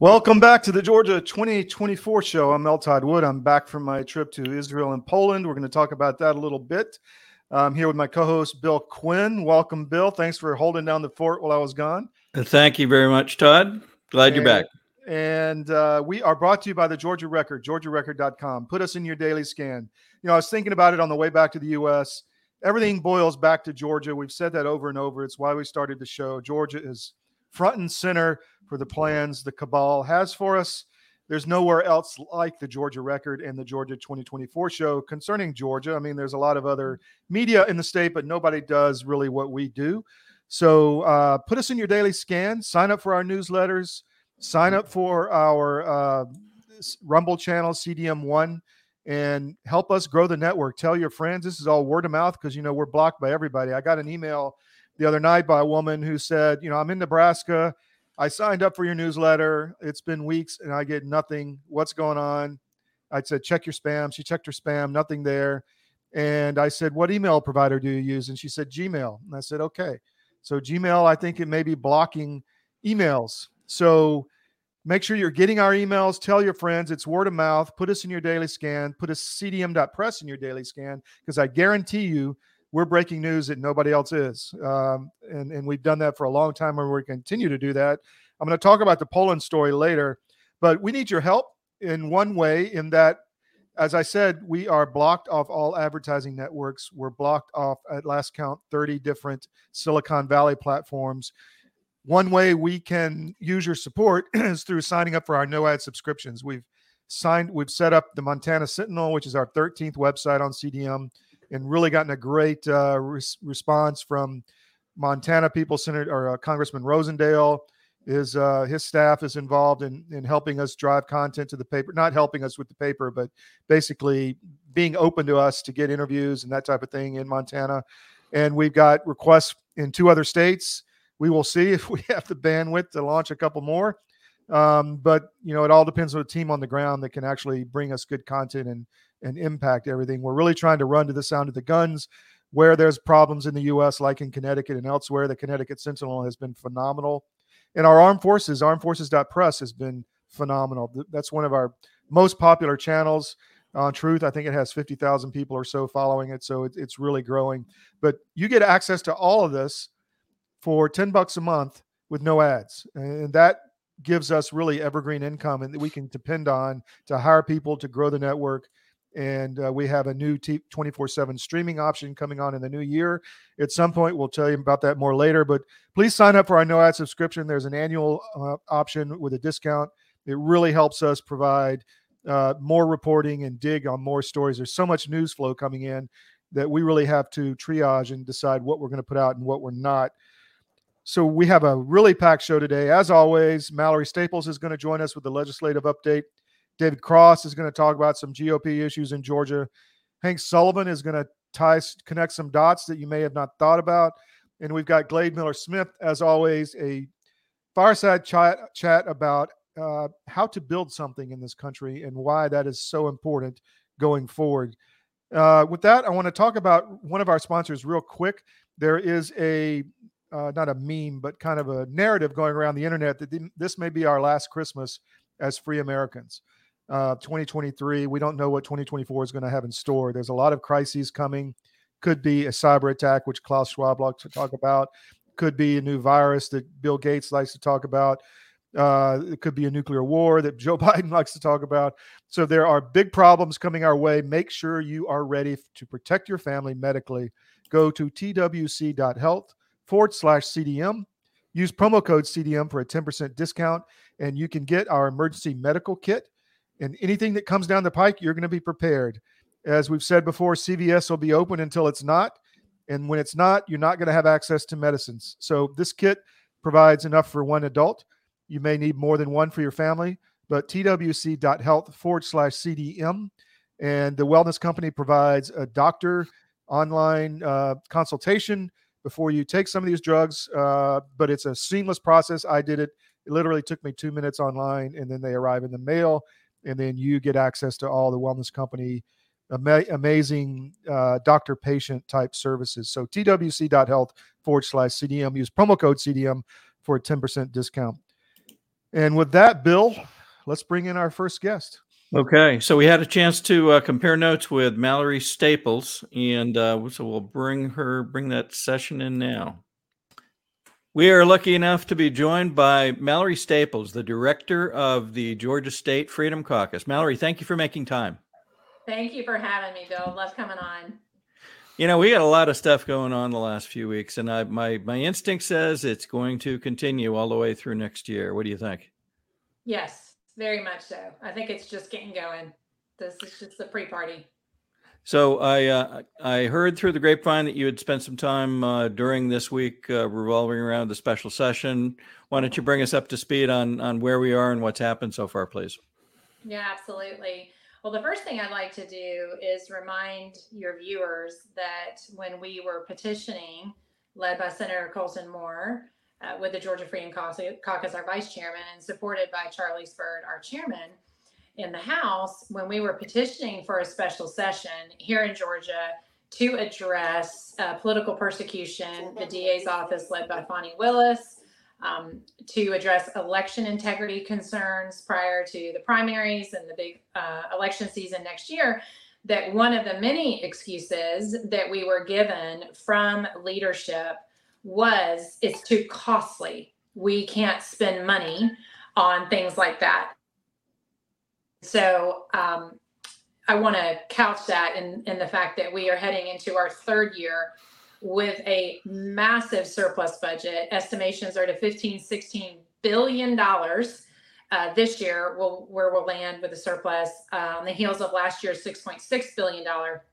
Welcome back to the Georgia 2024 show. I'm L Todd Wood. I'm back from my trip to Israel and Poland. We're going to talk about that a little bit. I'm here with my co host, Bill Quinn. Welcome, Bill. Thanks for holding down the fort while I was gone. Thank you very much, Todd. Glad and, you're back. And uh, we are brought to you by the Georgia Record, georgiarecord.com. Put us in your daily scan. You know, I was thinking about it on the way back to the U.S. Everything boils back to Georgia. We've said that over and over. It's why we started the show. Georgia is front and center for the plans the cabal has for us. There's nowhere else like the Georgia record and the Georgia 2024 show concerning Georgia. I mean, there's a lot of other media in the state, but nobody does really what we do. So uh, put us in your daily scan, sign up for our newsletters, sign up for our uh, Rumble channel, CDM1, and help us grow the network. Tell your friends. This is all word of mouth because, you know, we're blocked by everybody. I got an email the other night by a woman who said, you know, I'm in Nebraska. I signed up for your newsletter. It's been weeks and I get nothing. What's going on? I said, check your spam. She checked her spam, nothing there. And I said, what email provider do you use? And she said, Gmail. And I said, okay. So Gmail, I think it may be blocking emails. So make sure you're getting our emails. Tell your friends. It's word of mouth. Put us in your daily scan. Put a cdm.press in your daily scan because I guarantee you we're breaking news that nobody else is. Um, and, and we've done that for a long time and we continue to do that. I'm going to talk about the Poland story later, but we need your help in one way in that, as I said, we are blocked off all advertising networks. We're blocked off at last count 30 different Silicon Valley platforms. One way we can use your support is through signing up for our no ad subscriptions. We've signed, we've set up the Montana Sentinel, which is our 13th website on CDM and really gotten a great uh, res- response from Montana people. Senator or uh, Congressman Rosendale, his uh, his staff is involved in in helping us drive content to the paper. Not helping us with the paper, but basically being open to us to get interviews and that type of thing in Montana. And we've got requests in two other states. We will see if we have the bandwidth to launch a couple more. Um, but you know, it all depends on the team on the ground that can actually bring us good content and and impact everything. We're really trying to run to the sound of the guns. Where there's problems in the U.S., like in Connecticut and elsewhere, the Connecticut Sentinel has been phenomenal. And our armed forces, armedforces.press, has been phenomenal. That's one of our most popular channels on Truth. I think it has 50,000 people or so following it. So it, it's really growing. But you get access to all of this for 10 bucks a month with no ads. And that gives us really evergreen income and that we can depend on to hire people to grow the network and uh, we have a new 24 7 streaming option coming on in the new year. At some point, we'll tell you about that more later, but please sign up for our no ad subscription. There's an annual uh, option with a discount. It really helps us provide uh, more reporting and dig on more stories. There's so much news flow coming in that we really have to triage and decide what we're going to put out and what we're not. So we have a really packed show today. As always, Mallory Staples is going to join us with the legislative update. David Cross is going to talk about some GOP issues in Georgia. Hank Sullivan is going to tie connect some dots that you may have not thought about. And we've got Glade Miller Smith, as always, a fireside chat, chat about uh, how to build something in this country and why that is so important going forward. Uh, with that, I want to talk about one of our sponsors real quick. There is a uh, not a meme, but kind of a narrative going around the internet that this may be our last Christmas as free Americans uh, 2023. We don't know what 2024 is going to have in store. There's a lot of crises coming. Could be a cyber attack, which Klaus Schwab likes to talk about. Could be a new virus that Bill Gates likes to talk about. Uh, it could be a nuclear war that Joe Biden likes to talk about. So there are big problems coming our way. Make sure you are ready to protect your family medically. Go to twc.health forward slash CDM. Use promo code CDM for a 10% discount, and you can get our emergency medical kit and anything that comes down the pike, you're going to be prepared. As we've said before, CVS will be open until it's not. And when it's not, you're not going to have access to medicines. So this kit provides enough for one adult. You may need more than one for your family, but twc.health forward slash CDM. And the wellness company provides a doctor online uh, consultation before you take some of these drugs. Uh, but it's a seamless process. I did it. It literally took me two minutes online, and then they arrive in the mail and then you get access to all the wellness company ama- amazing uh, doctor patient type services. So twc.health forward slash CDM. Use promo code CDM for a 10% discount. And with that, Bill, let's bring in our first guest. Okay, so we had a chance to uh, compare notes with Mallory Staples, and uh, so we'll bring her bring that session in now. We are lucky enough to be joined by Mallory Staples, the director of the Georgia State Freedom Caucus. Mallory, thank you for making time. Thank you for having me, Bill. Love coming on. You know, we got a lot of stuff going on the last few weeks, and I, my my instinct says it's going to continue all the way through next year. What do you think? Yes, very much so. I think it's just getting going. This is just the pre-party. So I uh, I heard through the grapevine that you had spent some time uh, during this week uh, revolving around the special session. Why don't you bring us up to speed on on where we are and what's happened so far, please? Yeah, absolutely. Well, the first thing I'd like to do is remind your viewers that when we were petitioning, led by Senator Colton Moore, uh, with the Georgia Freedom Caucus, our vice chairman, and supported by Charlice Byrd, our chairman, in the House, when we were petitioning for a special session here in Georgia to address uh, political persecution, the DA's office led by Fani Willis, um, to address election integrity concerns prior to the primaries and the big uh, election season next year. That one of the many excuses that we were given from leadership was it's too costly. We can't spend money on things like that. So um, I want to couch that in, in the fact that we are heading into our third year with a massive surplus budget. Estimations are to 15, 16 billion dollars uh, this year, will where we'll land with a surplus uh, on the heels of last year's 6.6 billion dollar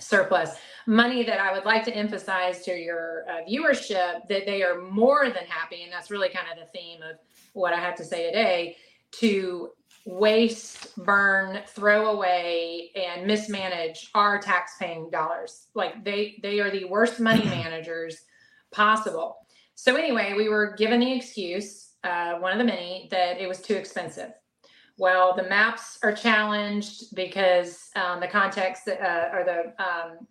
surplus. Money that I would like to emphasize to your uh, viewership that they are more than happy, and that's really kind of the theme of what I have to say today, to waste, burn, throw away, and mismanage our tax-paying dollars. Like they they are the worst money managers possible. So anyway, we were given the excuse, uh, one of the many, that it was too expensive. Well, the maps are challenged because um, the context uh, or the um,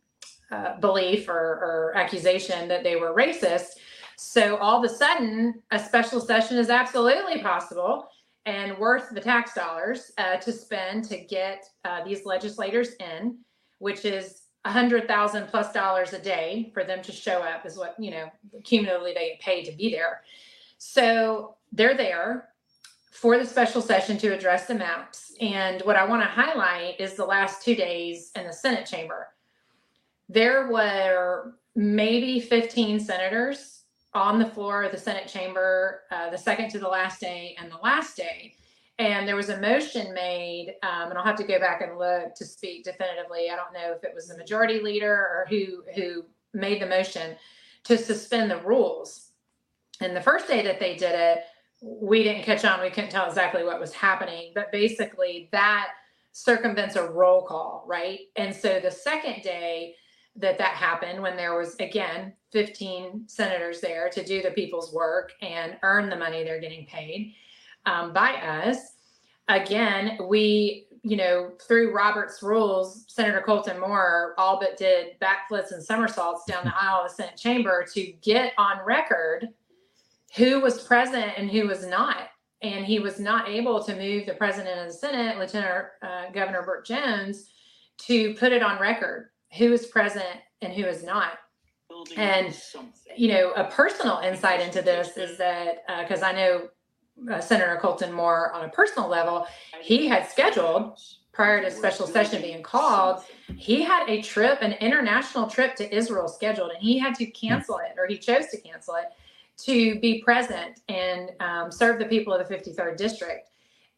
uh, belief or, or accusation that they were racist. So all of a sudden, a special session is absolutely possible and worth the tax dollars uh, to spend to get uh, these legislators in, which is a hundred thousand plus dollars a day for them to show up is what you know cumulatively they get paid to be there. So they're there for the special session to address the maps. And what I want to highlight is the last two days in the Senate chamber. There were maybe 15 senators on the floor of the Senate chamber uh, the second to the last day and the last day. And there was a motion made, um, and I'll have to go back and look to speak definitively. I don't know if it was the majority leader or who who made the motion to suspend the rules. And the first day that they did it, we didn't catch on. We couldn't tell exactly what was happening, but basically that circumvents a roll call, right? And so the second day, that that happened when there was again 15 senators there to do the people's work and earn the money they're getting paid um, by us. Again we you know through robert's rules senator colton moore all but did backflips and somersaults down the aisle of the senate chamber to get on record who was present and who was not. And he was not able to move the president of the senate lieutenant uh, governor burt jones to put it on record who is present and who is not. And you know, a personal insight into this is that because uh, I know uh, Senator Colton Moore on a personal level, he had scheduled prior to special session being called, he had a trip, an international trip to Israel scheduled, and he had to cancel it, or he chose to cancel it, to be present and um, serve the people of the 53rd district.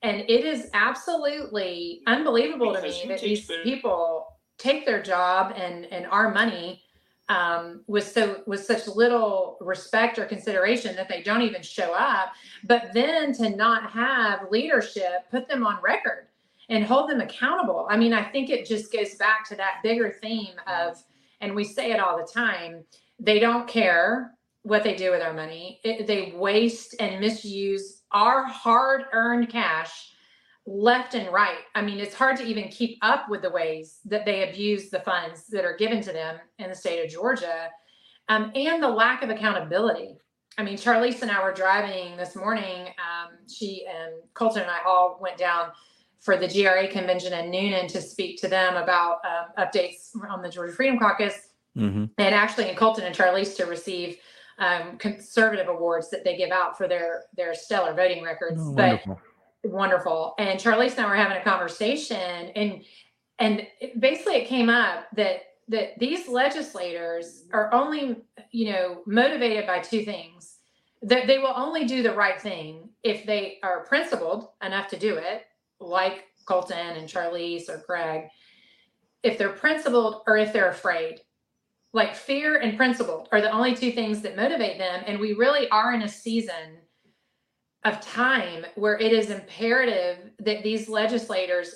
And it is absolutely unbelievable to me that these people take their job and and our money um, with so with such little respect or consideration that they don't even show up. But then to not have leadership put them on record and hold them accountable. I mean, I think it just goes back to that bigger theme of, and we say it all the time. They don't care what they do with our money. It, they waste and misuse our hard-earned cash left and right. I mean, it's hard to even keep up with the ways that they abuse the funds that are given to them in the state of Georgia um, and the lack of accountability. I mean, Charlice and I were driving this morning. Um, she and Colton and I all went down for the GRA convention in Newnan to speak to them about um, updates on the Georgia Freedom Caucus, Mm-hmm. and actually in Colton and Charlice to receive um, conservative awards that they give out for their their stellar voting records. Oh, but wonderful. Wonderful. And Charlice and I were having a conversation, and and basically it came up that that these legislators mm-hmm. are only you know motivated by two things that they will only do the right thing if they are principled enough to do it like colton and charlice or greg if they're principled or if they're afraid like fear and principle are the only two things that motivate them and we really are in a season of time where it is imperative that these legislators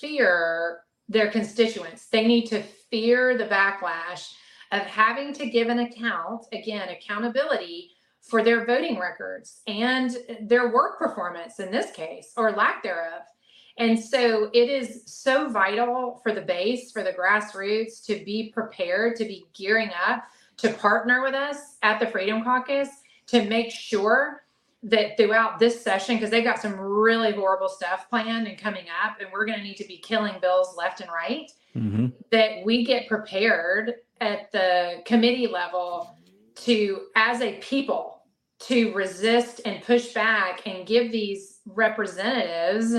fear their constituents. They need to fear the backlash of having to give an account, again, accountability for their voting records and their work performance in this case, or lack thereof. And so it is so vital for the base, for the grassroots to be prepared, to be gearing up, to partner with us at the Freedom Caucus to make sure that throughout this session, because they've got some really horrible stuff planned and coming up, and we're going to need to be killing bills left and right, Mm-hmm. that we get prepared at the committee level to, as a people, to resist and push back and give these representatives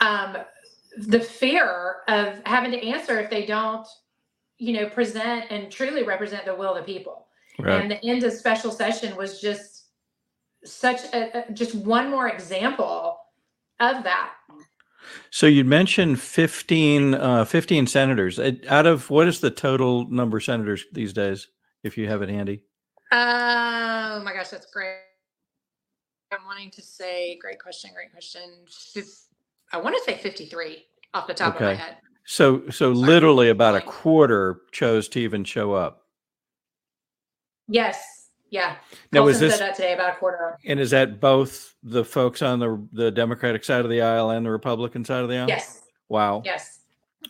um, the fear of having to answer if they don't, you know, present and truly represent the will of the people. Right. And the end of special session was just such a, just one more example of that. So you mentioned 15, uh, 15 senators. Uh, Out of what is the total number of senators these days, if you have it handy? Oh my gosh, that's great. I'm wanting to say, great question, great question. I want to say 53 off the top of my Okay. head. So, so literally about a quarter chose to even show up. Yes. Yeah. Now, was Colton this, said that today about a quarter. and is that both the folks on the the Democratic side of the aisle and the Republican side of the aisle? Yes. Wow. Yes.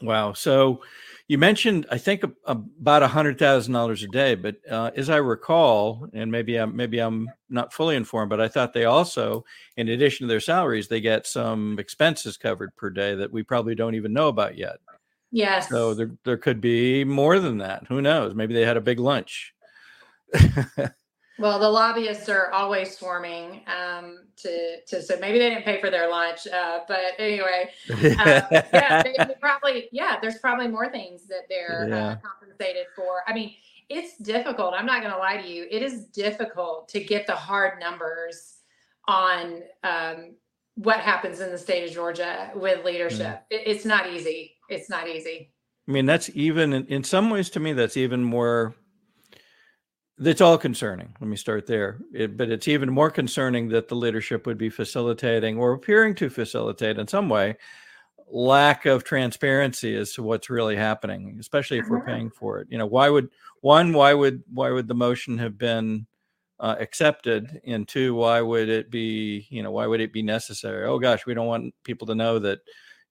Wow. So you mentioned, I think, a- about a hundred thousand dollars a day, but uh, as I recall, and maybe I'm maybe I'm not fully informed, but I thought they also, in addition to their salaries, they get some expenses covered per day that we probably don't even know about yet. Yes. So there there could be more than that. Who knows? Maybe they had a big lunch. Well, the lobbyists are always swarming um, to to so maybe they didn't pay for their lunch, uh, but anyway, uh, yeah, they, they probably yeah. There's probably more things that they're Yeah. uh, compensated for. I mean, it's difficult. I'm not going to lie to you. It is difficult to get the hard numbers on um, what happens in the state of Georgia with leadership. It, it's not easy. It's not easy. I mean, that's even in, in some ways to me, that's even more. That's all concerning. Let me start there. It, but it's even more concerning that the leadership would be facilitating or appearing to facilitate in some way lack of transparency as to what's really happening, especially if we're Mhm. paying for it. You know, why would one? Why would why would the motion have been uh, accepted? And two, why would it be? You know, why would it be necessary? Oh gosh, we don't want people to know that.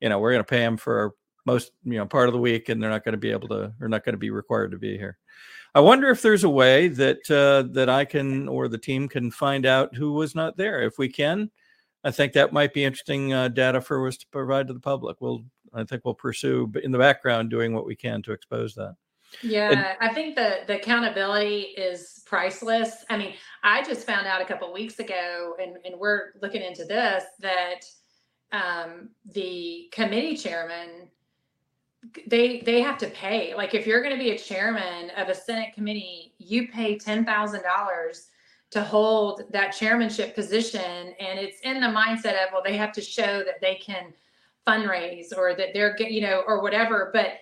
You know, we're going to pay them for most you know part of the week and they're not going to be able to They're not going to be required to be here i wonder if there's a way that uh, that i can or the team can find out who was not there. If we can i think that might be interesting uh, data for us to provide to the public. We'll i think we'll pursue in the background doing what we can to expose that. Yeah, I think the the accountability is priceless. I mean, I just found out a couple weeks ago, and and we're looking into this that um, the committee chairman they they have to pay. Like if you're going to be a chairman of a Senate committee, you pay ten thousand dollars to hold that chairmanship position, and it's in the mindset of well, they have to show that they can fundraise or that they're you know or whatever, but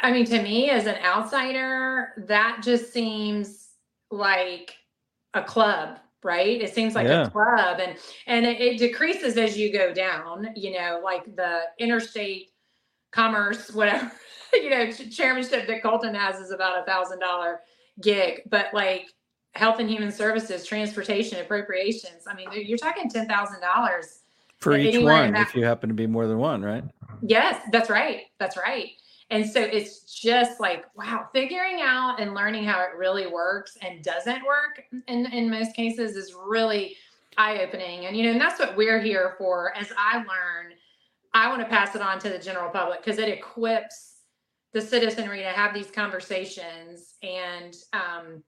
I mean, to me as an outsider, that just seems like a club, right? It seems like Yeah. a club, and and it, it decreases as you go down. You know, like the interstate commerce, whatever. You know, chairmanship that Colton has is about a thousand dollar gig, but like health and human services, transportation, appropriations. I mean, you're talking ten thousand dollars for each one that- if you happen to be more than one right Yes, that's right. That's right. And so it's just like, wow, figuring out and learning how it really works and doesn't work in, in most cases is really eye opening. And, you know, and that's what we're here for. As I learn, I want to pass it on to the general public because it equips the citizenry to have these conversations and um,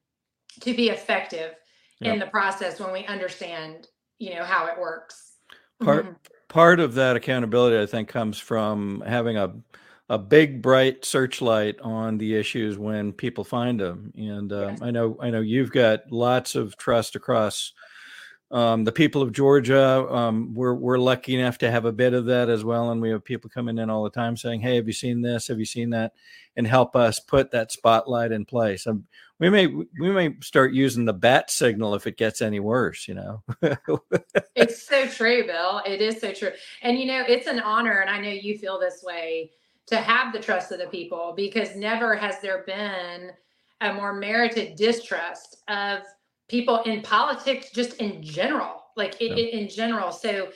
to be effective in the process when we understand, you know, how it works. Part, mm-hmm. part of that accountability, I think, comes from having a a big bright searchlight on the issues when people find them and um, yes. i know i know you've got lots of trust across um, the people of georgia um, we're, we're lucky enough to have a bit of that as well. And we have people coming in all the time saying hey have you seen this? Have you seen that? And help us put that spotlight in place. Um, we may we may start using the bat signal if it gets any worse you know? It's so true bill. It is so true. And you know it's an honor and i know you feel this way to have the trust of the people because never has there been a more merited distrust of people in politics just in general like it, yeah. in general. So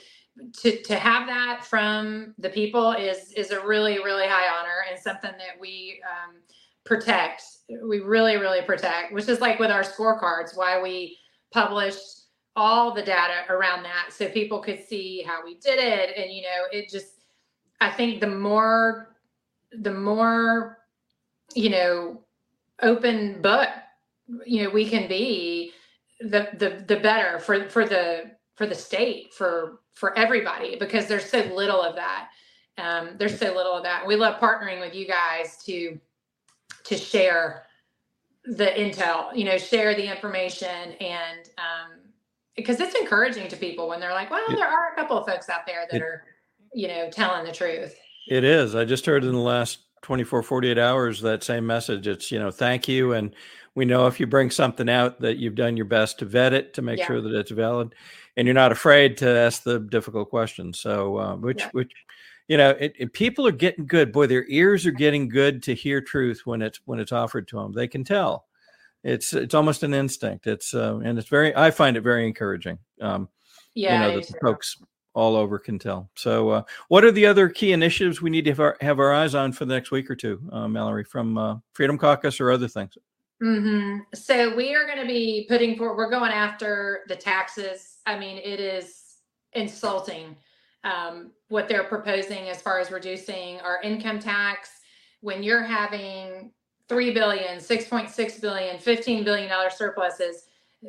to to have that from the people is is a really really high honor and something that we um, protect. We really really protect which is like with our scorecards why we published all the data around that so people could see how we did it. And you know it just i think the more the more you know open book you know we can be the the the better for for the for the state for for everybody because there's so little of that um, there's so little of that we love partnering with you guys to to share the intel you know share the information and um, because it's encouraging to people when they're like well there are a couple of folks out there that are you know telling the truth it is. I just heard in the last 24, 48 hours that same message. It's, you know, thank you. And we know if you bring something out that you've done your best to vet it to make yeah. sure that it's valid and you're not afraid to ask the difficult questions. So, uh, which, yeah. which, you know, it, it, people are getting good. Boy, their ears are getting good to hear truth when it's when it's offered to them. They can tell. It's it's almost an instinct. It's uh, and it's very. I find it very encouraging. Um, yeah, you know, the folks all over can tell. So, uh, what are the other key initiatives we need to have our, have our eyes on for the next week or two, uh, Mallory, from uh, Freedom Caucus or other things? Mm-hmm. So we are going to be putting forward. We're going after the taxes. I mean, it is insulting um, what they're proposing as far as reducing our income tax. When you're having three billion, 6.6 billion, 15 billion dollar surpluses,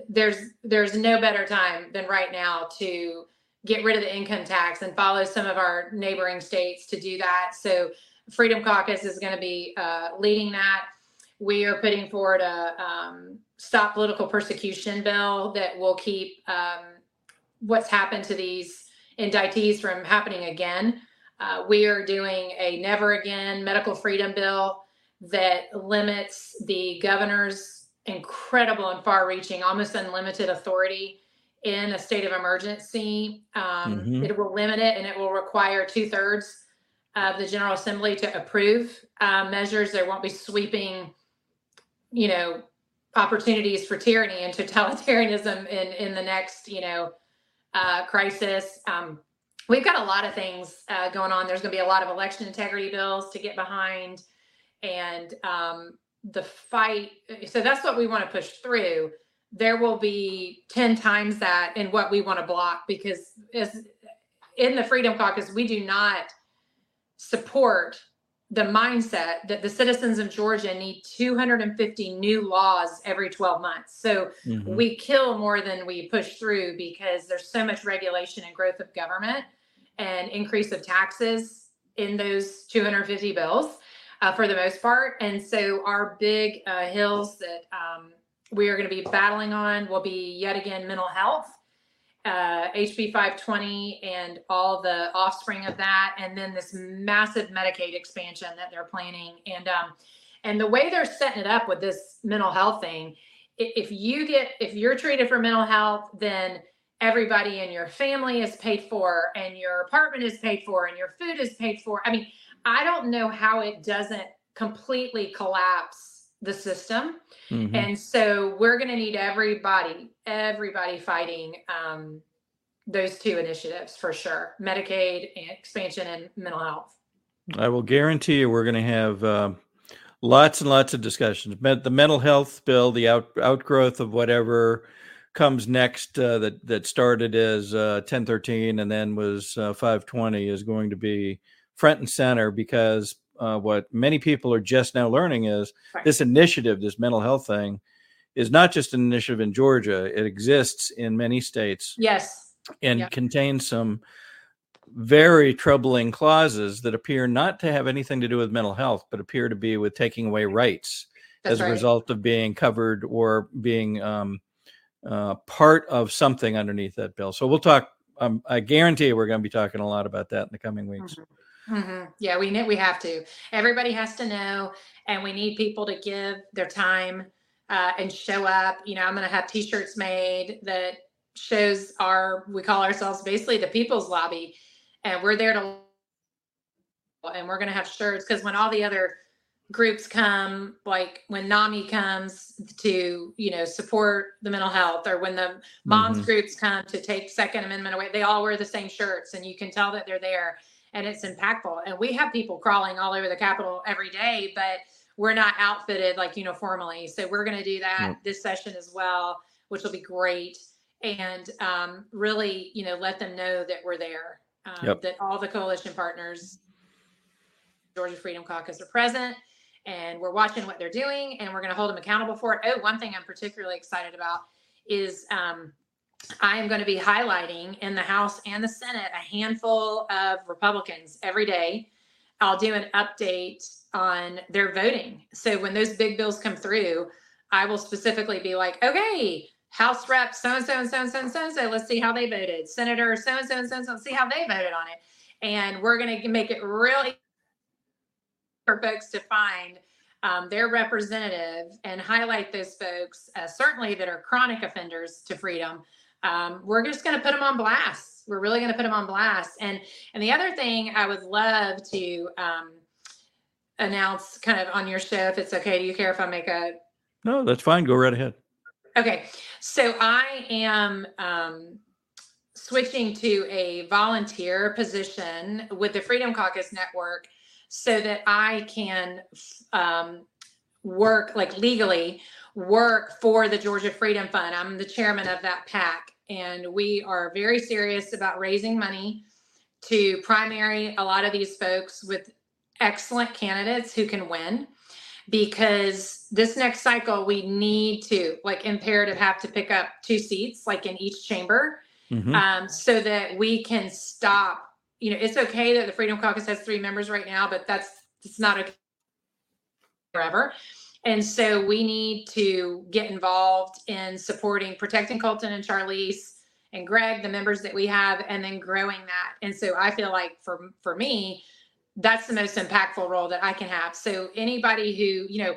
there's there's no better time than right now to get rid of the income tax and follow some of our neighboring states to do that. So Freedom Caucus is going to be uh, leading that. We are putting forward a um, stop political persecution bill that will keep um, what's happened to these indictees from happening again. Uh, we are doing a never again medical freedom bill that limits the governor's incredible and far reaching, almost unlimited authority in a state of emergency. Um, mm-hmm. It will limit it and it will require two thirds of the General Assembly to approve uh, measures. There won't be sweeping, you know, opportunities for tyranny and totalitarianism in, in the next, you know, uh, crisis. Um, we've got a lot of things uh, going on. There's going to be a lot of election integrity bills to get behind. And um, the fight, so that's what we want to push through there will be 10 times that in what we want to block because as in the freedom caucus we do not support the mindset that the citizens of georgia need 250 new laws every 12 months so mm-hmm. we kill more than we push through because there's so much regulation and growth of government and increase of taxes in those 250 bills uh, for the most part and so our big uh, hills that um, we are going to be battling on will be yet again mental health, uh, HB 520, and all the offspring of that, and then this massive Medicaid expansion that they're planning. And um, and the way they're setting it up with this mental health thing, if you get if you're treated for mental health, then everybody in your family is paid for, and your apartment is paid for, and your food is paid for. I mean, I don't know how it doesn't completely collapse the system. Mm-hmm. And so we're going to need everybody, everybody fighting um, those two initiatives for sure Medicaid expansion and mental health. I will guarantee you we're going to have uh, lots and lots of discussions. The mental health bill, the out, outgrowth of whatever comes next uh, that that started as uh, 1013 and then was uh, 520 is going to be front and center because uh, what many people are just now learning is right. this initiative, this mental health thing, is not just an initiative in Georgia. It exists in many states. Yes. And yep. contains some very troubling clauses that appear not to have anything to do with mental health, but appear to be with taking away rights That's as a result of being covered or being um, uh, part of something underneath that bill. So we'll talk. Um, I guarantee we're going to be talking a lot about that in the coming weeks. Mm-hmm. Mm-hmm. Yeah, we need, we have to. Everybody has to know, and we need people to give their time uh, and show up. You know, I'm going to have T-shirts made that shows our. We call ourselves basically the People's Lobby and we're there to and we're going to have shirts because when all the other groups come like when nami comes to you know support the mental health or when the moms mm-hmm. groups come to take second amendment away they all wear the same shirts and you can tell that they're there and it's impactful and we have people crawling all over the capitol every day but we're not outfitted like uniformly so we're going to do that yep. this session as well which will be great and um, really you know let them know that we're there um, yep. that all the coalition partners, Georgia Freedom Caucus, are present, and we're watching what they're doing, and we're going to hold them accountable for it. Oh, one thing I'm particularly excited about is um, I am going to be highlighting in the House and the Senate a handful of Republicans every day. I'll do an update on their voting. So when those big bills come through, I will specifically be like, okay, House Rep so and so and so and so and so so. Let's see how they voted. Senator so and so and so and so. Let's see how they voted on it. And we're going to make it really for folks to find um, their representative and highlight those folks, uh, certainly that are chronic offenders to freedom. Um, we're just going to put them on blast. We're really going to put them on blast. And and the other thing I would love to um, announce, kind of on your show, if it's okay. Do you care if I make a? No, that's fine. Go right ahead. Okay, so I am um, switching to a volunteer position with the Freedom Caucus Network so that I can um, work like legally work for the Georgia Freedom Fund. I'm the chairman of that PAC, and we are very serious about raising money to primary a lot of these folks with excellent candidates who can win because this next cycle we need to like imperative have to pick up two seats like in each chamber mm-hmm. um, so that we can stop you know it's okay that the freedom caucus has three members right now but that's it's not okay forever and so we need to get involved in supporting protecting colton and charlice and greg the members that we have and then growing that and so i feel like for for me that's the most impactful role that I can have. So anybody who, you know,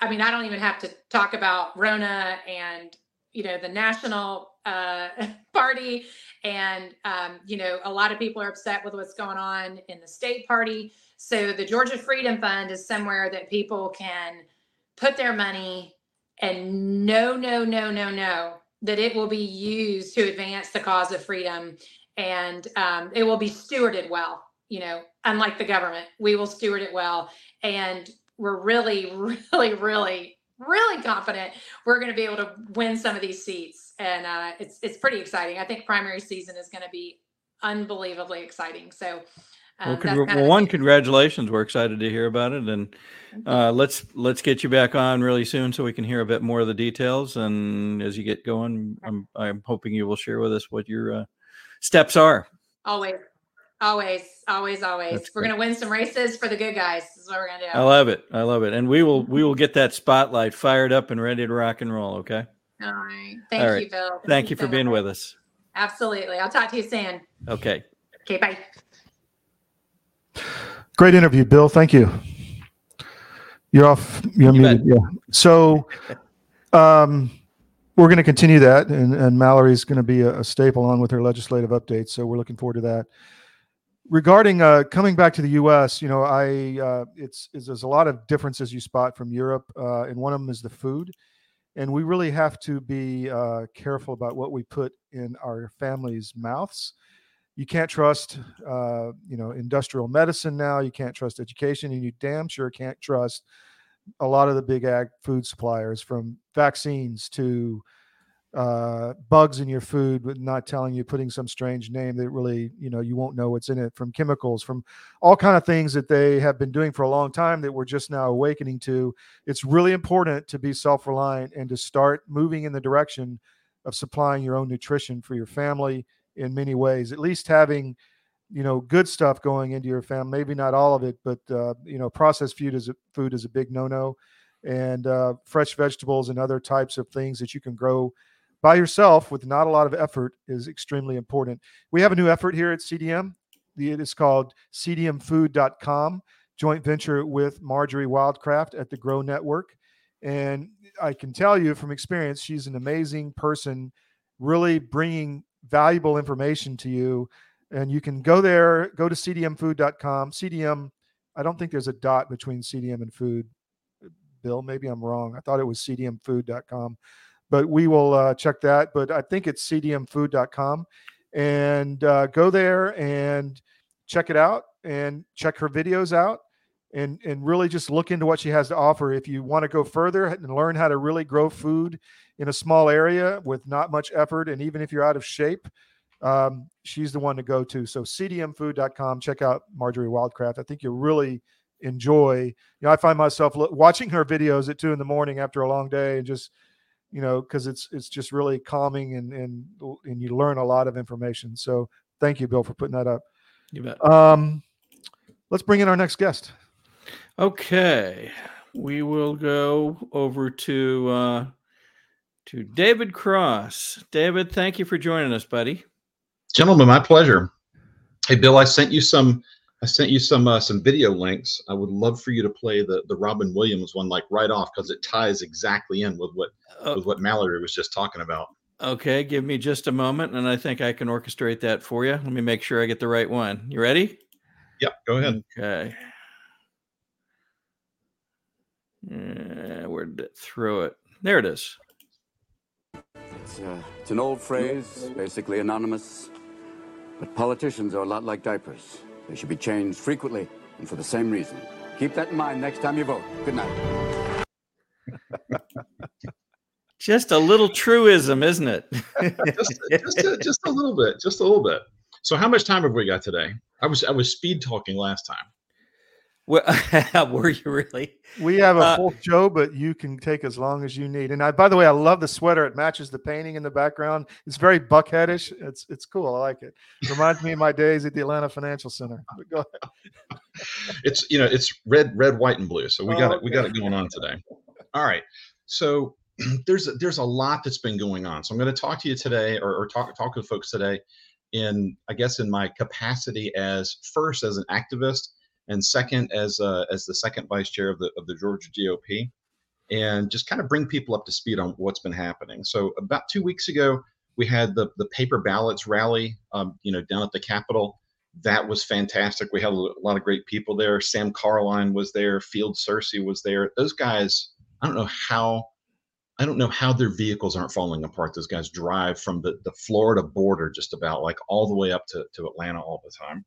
I mean, I don't even have to talk about Ronna and, you know, the national uh, party. And, um, you know, a lot of people are upset with what's going on in the state party. So the Georgia Freedom Fund is somewhere that people can put their money and no, no, no, no, no, that it will be used to advance the cause of freedom and um, it will be stewarded well you know, unlike the government, we will steward it well. And we're really, really, really, really confident we're going to be able to win some of these seats. And uh, it's it's pretty exciting. I think primary season is going to be unbelievably exciting. So. Um, well, well one, congratulations. We're excited to hear about it, and uh, let's let's get you back on really soon so we can hear a bit more of the details. And as you get going, I'm I'm hoping you will share with us what your uh, steps are. Always, Always, always, always. That's we're great. gonna win some races for the good guys. This is what we're gonna do. I love it. I love it. And we will we will get that spotlight fired up and ready to rock and roll. Okay. All right. Thank All right. you, Bill. Thank, Thank you for being with us. Absolutely. I'll talk to you soon. Okay. Okay. Bye. Great interview, Bill. Thank you. You're off. You're you muted. Bet. Yeah. So, um, we're going to continue that, and, and Mallory's going to be a, a staple on with her legislative updates. So we're looking forward to that regarding uh, coming back to the U.S., you know, I uh, it's, it's, there's a lot of differences you spot from Europe, uh, and one of them is the food, and we really have to be uh, careful about what we put in our families' mouths. You can't trust, uh, you know, industrial medicine now. You can't trust education, and you damn sure can't trust a lot of the big ag food suppliers, from vaccines to uh, bugs in your food, but not telling you, putting some strange name that really, you know, you won't know what's in it. From chemicals, from all kind of things that they have been doing for a long time that we're just now awakening to. It's really important to be self-reliant and to start moving in the direction of supplying your own nutrition for your family in many ways. At least having, you know, good stuff going into your family. Maybe not all of it, but uh, you know, processed food is a, food is a big no-no, and uh, fresh vegetables and other types of things that you can grow by yourself with not a lot of effort is extremely important. We have a new effort here at CDM. It is called cdmfood.com, joint venture with Marjory Wildcraft at the Grow Network. And I can tell you from experience, she's an amazing person, really bringing valuable information to you. And you can go there, go to cdmfood.com. CDM, I don't think there's a dot between CDM and food. Bill, maybe I'm wrong. I thought it was cdmfood.com, but we will uh, check that. But I think it's cdmfood.com. And uh, go there and check it out and check her videos out and and really just look into what she has to offer. If you want to go further and learn how to really grow food in a small area with not much effort and even if you're out of shape um, she's the one to go to. So cdmfood.com check out marjory wildcraft. I think you'll really enjoy you know i find myself lo- watching her videos at two in the morning after a long day and just you know because it's it's just really calming and and and you learn a lot of information. So thank you bill for putting that up. You bet. um let's bring in our next guest Okay, we will go over to uh, to David Cross. David, thank you for joining us, buddy. Gentlemen, my pleasure. Hey, Bill, I sent you some. I sent you some uh, some video links. I would love for you to play the the Robin Williams one like right off because it ties exactly in with what Uh, with what Mallory was just talking about. okay, give me just a moment, and I think I can orchestrate that for you. Let me make sure I get the right one. You ready? Yep, go ahead. Okay. Uh, where did it throw it? There it is. It's, uh, it's an old phrase, basically anonymous. But politicians are a lot like diapers. They should be changed frequently and for the same reason. Keep that in mind next time you vote. Good night. Just a little truism, isn't it? just, just, a, just a little bit, just a little bit. So, how much time have we got today? I was I was speed talking last time. Well, were you really? We have a Uh, full show, but you can take as long as you need. And I, by the way, I love the sweater. It matches the painting in the background. It's very buckheadish. It's it's cool. I like it. Reminds me of my days at the Atlanta Financial Center. But go ahead. It's you know it's red, red, white, and blue. So we got Oh, it. We got it going on today. All right. So there's a, there's a lot that's been going on. So I'm going to talk to you today, or, or talk talk to folks today, in I guess in my capacity as first as an activist, and second as uh, as the second vice chair of the of the Georgia GOP, and just kind of bring people up to speed on what's been happening. So about two weeks ago, we had the the paper ballots rally, um, you know, down at the Capitol. That was fantastic. We had a lot of great people there. Sam Carnline was there. Field Searcy was there. Those guys, I don't know how, I don't know how their vehicles aren't falling apart. Those guys drive from the, the Florida border just about like all the way up to, to Atlanta all the time.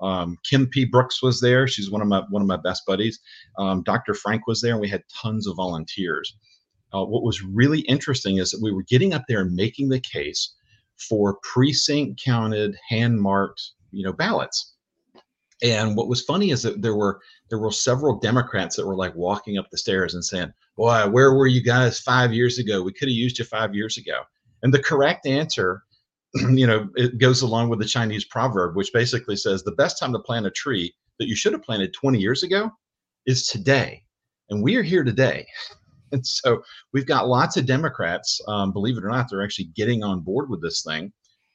Um, Kim P. Brooks was there. She's one of my one of my best buddies. Um, Dr. Frank was there, and we had tons of volunteers. Uh, what was really interesting is that we were getting up there and making the case for precinct counted, hand marked, you know, ballots. And what was funny is that there were there were several Democrats that were like walking up the stairs and saying, "Boy, where were you guys five years ago? We could have used you five years ago." And the correct answer, you know, it goes along with the Chinese proverb, which basically says the best time to plant a tree that you should have planted 20 years ago is today. And we are here today. And so we've got lots of Democrats, um, believe it or not, they're actually getting on board with this thing,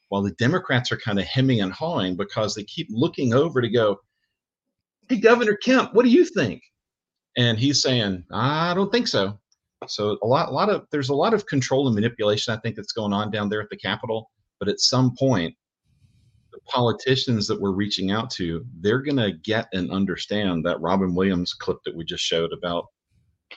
while the Democrats are kind of hemming and hawing because they keep looking over to go, Hey, Governor Kemp, what do you think? And he's saying, I don't think so. So a lot, a lot of there's a lot of control and manipulation I think that's going on down there at the Capitol. But at some point, the politicians that we're reaching out to, they're gonna get and understand that Robin Williams clip that we just showed about,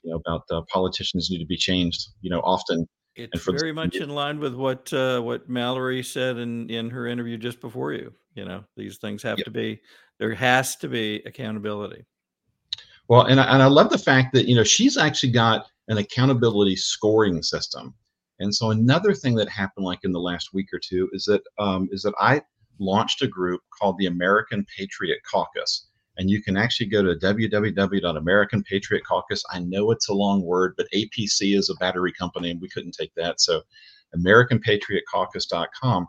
you know, about uh, politicians need to be changed. You know, often It's very much in line with what uh, what Mallory said in in her interview just before you. You know, these things have yep. to be there has to be accountability. Well, and I, and I love the fact that you know she's actually got an accountability scoring system. And so another thing that happened like in the last week or two is that um, is that I launched a group called the American Patriot Caucus. And you can actually go to www.american patriot caucus. I know it's a long word, but APC is a battery company and we couldn't take that. So americanpatriotcaucus.com.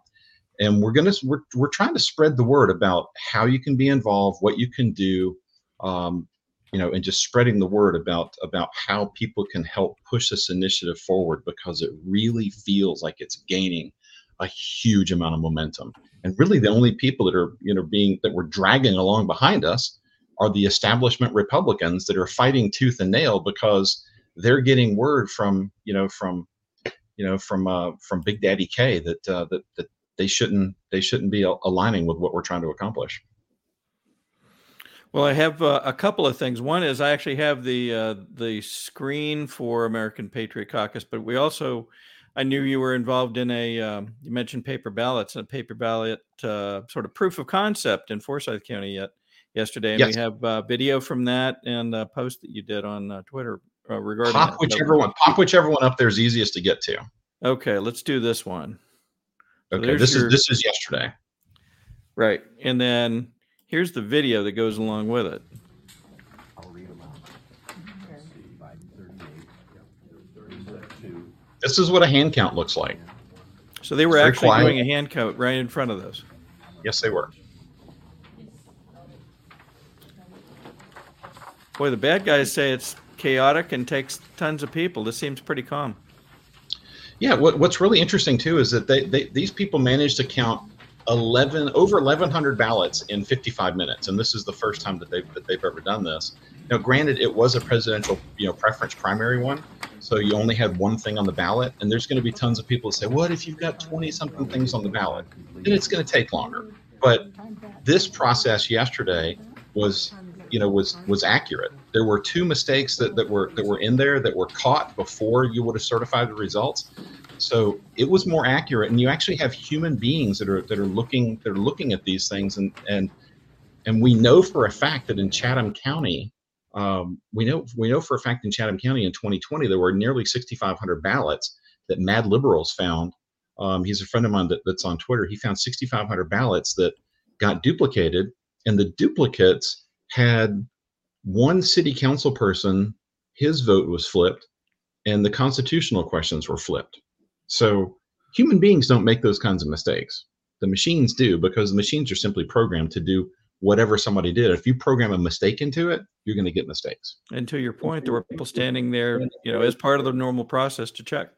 And we're going to, we're, we're trying to spread the word about how you can be involved, what you can do, um, you know, and just spreading the word about about how people can help push this initiative forward because it really feels like it's gaining a huge amount of momentum. And really, the only people that are you know being that we're dragging along behind us are the establishment Republicans that are fighting tooth and nail because they're getting word from you know from you know from uh, from Big Daddy K that uh, that that they shouldn't they shouldn't be aligning with what we're trying to accomplish. Well, I have uh, a couple of things. One is I actually have the uh, the screen for American Patriot Caucus, but we also I knew you were involved in a um, you mentioned paper ballots and a paper ballot uh, sort of proof of concept in Forsyth County yet yesterday, and yes. we have uh, video from that and a post that you did on uh, Twitter uh, regarding pop that. whichever one pop whichever one up there is easiest to get to. Okay, let's do this one. So okay, this your, is this is yesterday. Right, and then Here's the video that goes along with it. This is what a hand count looks like. So they were actually quiet. doing a hand count right in front of those. Yes, they were. Boy, the bad guys say it's chaotic and takes tons of people. This seems pretty calm. Yeah, what, what's really interesting too is that they, they these people managed to count 11 over 1100 ballots in 55 minutes and this is the first time that they've that they've ever done this. Now granted it was a presidential you know preference primary one so you only had one thing on the ballot and there's going to be tons of people that say what if you've got 20 something things on the ballot? Then it's going to take longer. But this process yesterday was you know was was accurate. There were two mistakes that, that were that were in there that were caught before you would have certified the results so it was more accurate, and you actually have human beings that are that are looking that are looking at these things, and and and we know for a fact that in Chatham County, um, we know we know for a fact in Chatham County in 2020 there were nearly 6,500 ballots that Mad Liberals found. Um, he's a friend of mine that, that's on Twitter. He found 6,500 ballots that got duplicated, and the duplicates had one city council person. His vote was flipped, and the constitutional questions were flipped. So human beings don't make those kinds of mistakes. The machines do because the machines are simply programmed to do whatever somebody did. If you program a mistake into it, you're going to get mistakes. And to your point, there were people standing there, you know, as part of the normal process to check.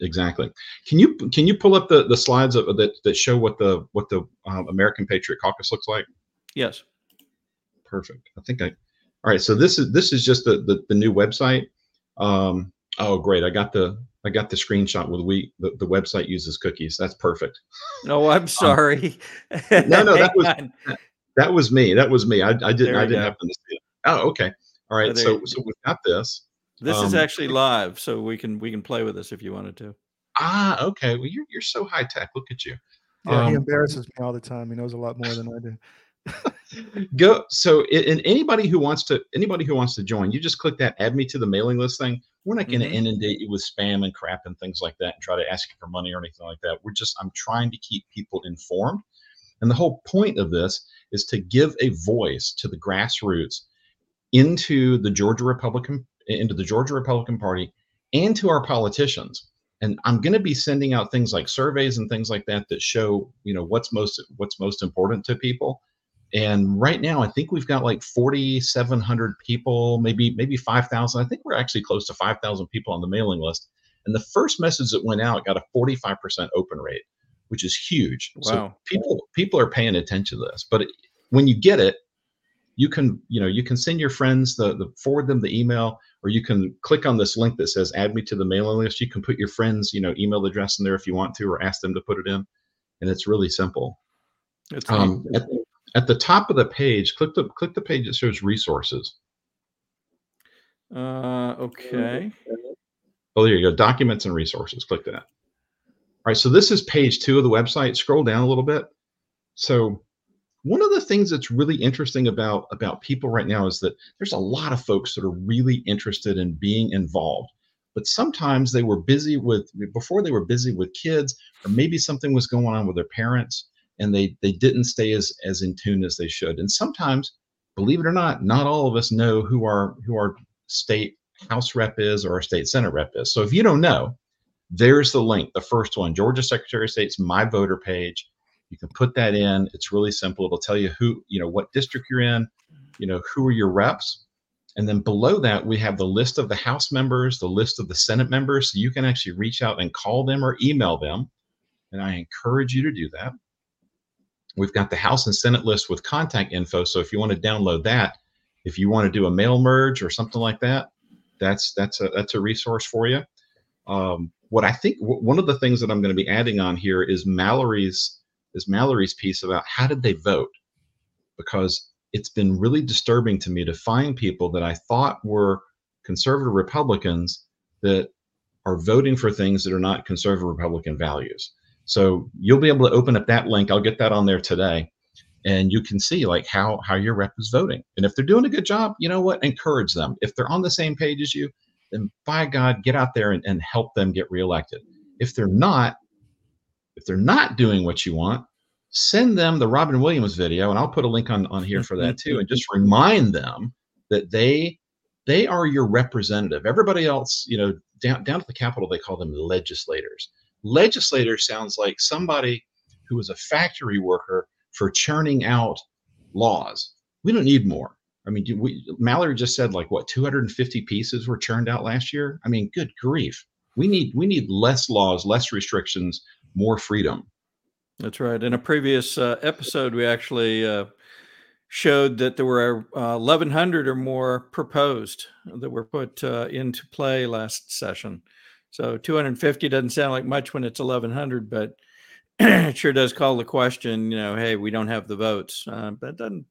Exactly. Can you can you pull up the the slides of, that that show what the what the um, American Patriot Caucus looks like? Yes. Perfect. I think I. All right. So this is this is just the the, the new website. Um, oh, great! I got the I got the screenshot with we the, the website uses cookies. That's perfect. No, I'm um, sorry. Um, no, no, that was that, that, was me. That was me. I, I didn't I didn't go. happen to see it. Oh, okay. All right. So so we've got this. This um, is actually live, so we can we can play with this if you wanted to. Ah, okay. Well, you're you're so high tech. Look at you. Yeah, um, he embarrasses me all the time. He knows a lot more than I do go so and anybody who wants to anybody who wants to join you just click that add me to the mailing list thing. We're not going to mm-hmm. inundate you with spam and crap and things like that and try to ask you for money or anything like that. We're just i'm trying to keep people informed. And the whole point of this is to give a voice to the grassroots into the georgia republican into the georgia republican party and to our politicians. And i'm going to be sending out things like surveys and things like that that show you know what's most what's most important to people and right now i think we've got like 4700 people maybe maybe 5000 i think we're actually close to 5000 people on the mailing list. And the first message that went out got a 45% open rate which is huge. Wow. so people people are paying attention to this. But it, when you get it you can you know you can send your friends the, the forward them the email or you can click on this link that says add me to the mailing list. You can put your friends you know email address in there if you want to or ask them to put it in. And it's really simple. It's um, at, at the top of the page, click the click the page that shows resources. Uh, okay. Oh, there you go. Documents and resources. Click that. All right. So this is page two of the website. Scroll down a little bit. So one of the things that's really interesting about about people right now is that there's a lot of folks that are really interested in being involved but sometimes they were busy with before they were busy with kids or maybe something was going on with their parents and they they didn't stay as as in tune as they should and sometimes believe it or not not all of us know who our who our state house rep is or our state senate rep is so if you don't know there's the link the first one georgia secretary of state's my voter page you can put that in it's really simple it'll tell you who you know what district you're in you know who are your reps and then below that, we have the list of the House members, the list of the Senate members. So you can actually reach out and call them or email them. And I encourage you to do that. We've got the House and Senate list with contact info. So if you want to download that, if you want to do a mail merge or something like that, that's that's a that's a resource for you. Um, what I think w- one of the things that I'm going to be adding on here is Mallory's is Mallory's piece about how did they vote, because it's been really disturbing to me to find people that I thought were conservative Republicans that are voting for things that are not conservative Republican values. So you'll be able to open up that link. I'll get that on there today. And you can see like how how your rep is voting. And if they're doing a good job, you know what? Encourage them. If they're on the same page as you, then by God, get out there and, and help them get reelected. If they're not, if they're not doing what you want, send them the Robin Williams video, and I'll put a link on, on here for that too, and just remind them that they they are your representative. Everybody else, you know, down down at the Capitol, they call them legislators. Legislator sounds like somebody who is a factory worker for churning out laws. We don't need more. I mean, we, Mallory just said like what 250 pieces were churned out last year. I mean, good grief. We need we need less laws, less restrictions, more freedom. That's right. In a previous uh, episode, we actually uh, showed that there were uh, 1,100 or more proposed that were put uh, into play last session. So 250 doesn't sound like much when it's 1,100, but it sure does call the question. You know, hey, we don't have the votes, uh, but doesn't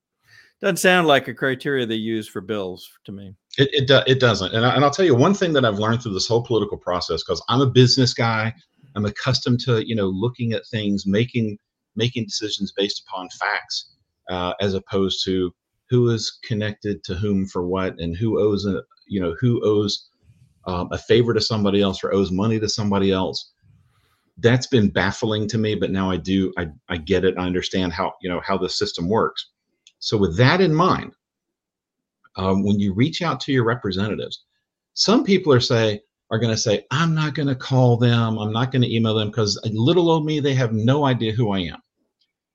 doesn't sound like a criteria they use for bills to me. It it, do, it doesn't, and, I, and I'll tell you one thing that I've learned through this whole political process because I'm a business guy. I'm accustomed to you know looking at things, making making decisions based upon facts, uh, as opposed to who is connected to whom for what, and who owes you know who owes um, a favor to somebody else or owes money to somebody else. That's been baffling to me, but now I do I, I get it. I understand how you know how the system works. So with that in mind, um, when you reach out to your representatives, some people are say are going to say, I'm not going to call them. I'm not going to email them because little old me, they have no idea who I am.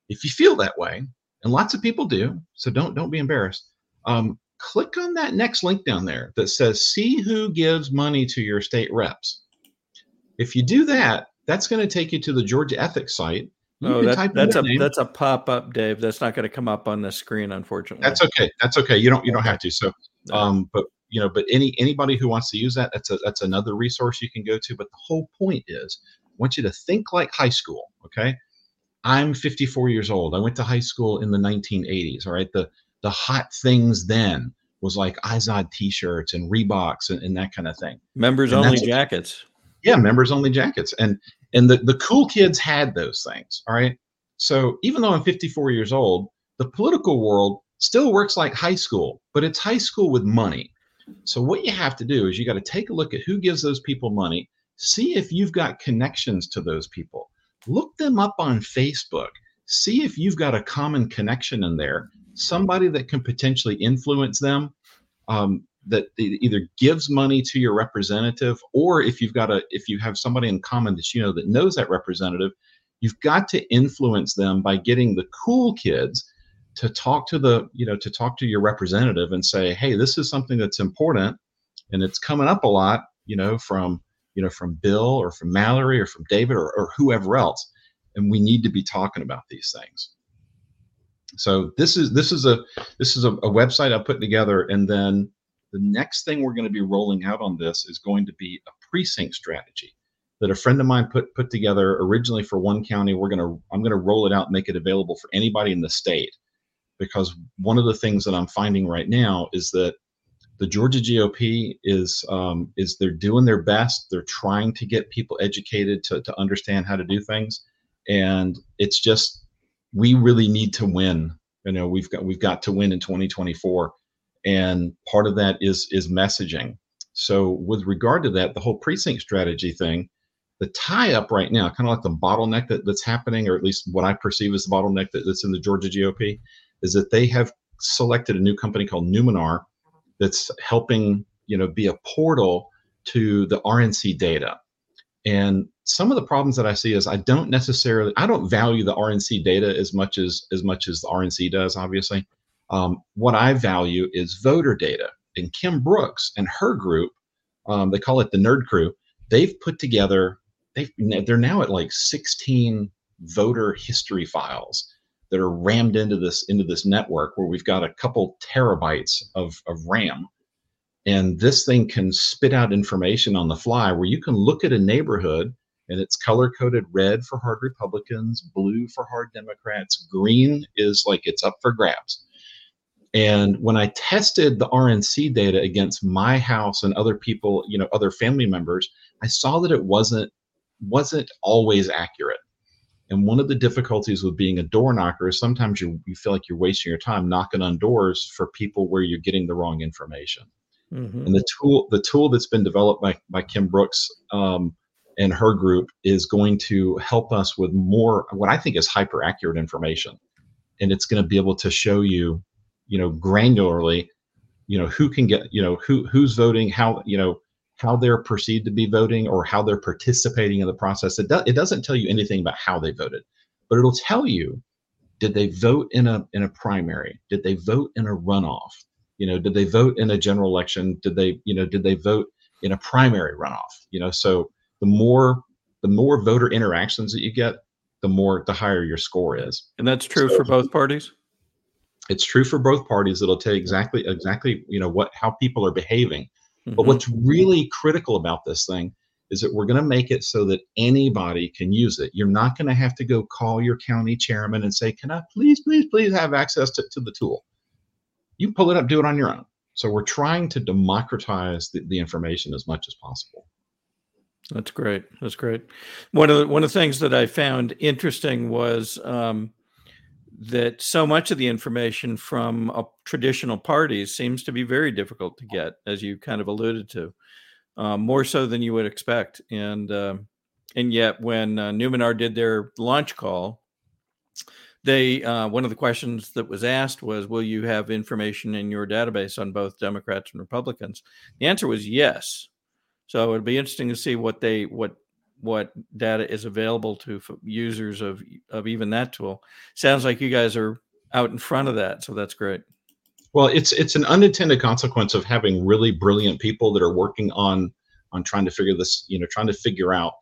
If you feel that way, and lots of people do, so don't don't be embarrassed. Um, click on that next link down there that says see who gives money to your state reps. If you do that, that's going to take you to the Georgia Ethics site. Oh, that, that's a name. that's a pop up, Dave. That's not going to come up on the screen, unfortunately. That's okay. That's okay. You don't you don't have to. So, um, but you know, but any anybody who wants to use that, that's a that's another resource you can go to. But the whole point is, I want you to think like high school. Okay, I'm 54 years old. I went to high school in the 1980s. All right, the the hot things then was like Izod T-shirts and Reeboks and, and that kind of thing. Members and only jackets. Yeah, members only jackets, and and the the cool kids had those things. All right, so even though I'm 54 years old, the political world still works like high school, but it's high school with money. So what you have to do is you got to take a look at who gives those people money, see if you've got connections to those people. Look them up on Facebook. See if you've got a common connection in there, somebody that can potentially influence them. Um, that either gives money to your representative or if you've got a if you have somebody in common that you know that knows that representative you've got to influence them by getting the cool kids to talk to the you know to talk to your representative and say hey this is something that's important and it's coming up a lot you know from you know from bill or from mallory or from david or, or whoever else and we need to be talking about these things so this is this is a this is a, a website i put together and then the next thing we're going to be rolling out on this is going to be a precinct strategy that a friend of mine put put together originally for one county we're to i'm going to roll it out make it available for anybody in the state because one of the things that I'm finding right now is that the Georgia GOP is um, is they're doing their best. They're trying to get people educated to to understand how to do things, and it's just we really need to win. You know, we've got we've got to win in 2024, and part of that is is messaging. So with regard to that, the whole precinct strategy thing, the tie up right now, kind of like the bottleneck that, that's happening, or at least what I perceive as the bottleneck that, that's in the Georgia GOP, is that they have selected a new company called Numinar that's helping you know be a portal to the RNC data. And some of the problems that I see is I don't necessarily I don't value the RNC data as much as as much as the RNC does. Obviously, um, what I value is voter data. And Kim Brooks and her group, um, they call it the Nerd Crew. They've put together. They've they're now at like 16 voter history files that are rammed into this into this network where we've got a couple terabytes of, of RAM. And this thing can spit out information on the fly where you can look at a neighborhood and it's color coded red for hard Republicans, blue for hard Democrats, green is like it's up for grabs. And when I tested the RNC data against my house and other people, you know, other family members, I saw that it wasn't wasn't always accurate. And one of the difficulties with being a door knocker is sometimes you, you feel like you're wasting your time knocking on doors for people where you're getting the wrong information. Mm-hmm. And the tool the tool that's been developed by, by Kim Brooks um, and her group is going to help us with more what I think is hyper accurate information. And it's going to be able to show you, you know, granularly, you know, who can get, you know, who who's voting, how, you know, how they're perceived to be voting or how they're participating in the process. It, do, it doesn't tell you anything about how they voted, but it'll tell you did they vote in a in a primary? Did they vote in a runoff? You know, did they vote in a general election? Did they, you know, did they vote in a primary runoff? You know, so the more the more voter interactions that you get, the more the higher your score is. And that's true so, for both parties. It's true for both parties. It'll tell you exactly exactly you know what how people are behaving Mm-hmm. But what's really critical about this thing is that we're going to make it so that anybody can use it. You're not going to have to go call your county chairman and say, Can I please, please, please have access to, to the tool? You pull it up, do it on your own. So we're trying to democratize the, the information as much as possible. That's great. That's great. One of the, one of the things that I found interesting was um, that so much of the information from uh, traditional parties seems to be very difficult to get, as you kind of alluded to, uh, more so than you would expect. And uh, and yet, when uh, Numinar did their launch call, they uh, one of the questions that was asked was, "Will you have information in your database on both Democrats and Republicans?" The answer was yes. So it'd be interesting to see what they what what data is available to users of of even that tool. Sounds like you guys are out in front of that, so that's great. Well, it's it's an unintended consequence of having really brilliant people that are working on on trying to figure this, you know, trying to figure out,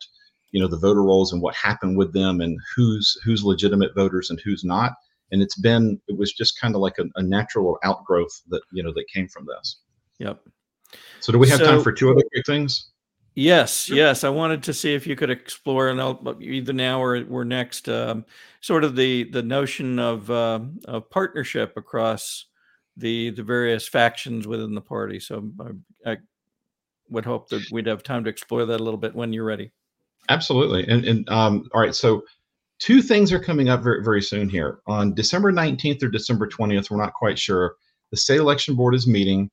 you know, the voter rolls and what happened with them and who's who's legitimate voters and who's not. And it's been it was just kind of like a, a natural outgrowth that you know that came from this. Yep. So do we have so, time for two other quick things? Yes, sure. yes. I wanted to see if you could explore, and I'll, either now or, we're next, um, sort of the the notion of uh, of partnership across the the various factions within the party. So I, I, would hope that we'd have time to explore that a little bit when you're ready. Absolutely. And and um, all right, so two things are coming up very very soon here on December 19th or December 20th. We're not quite sure. The state election board is meeting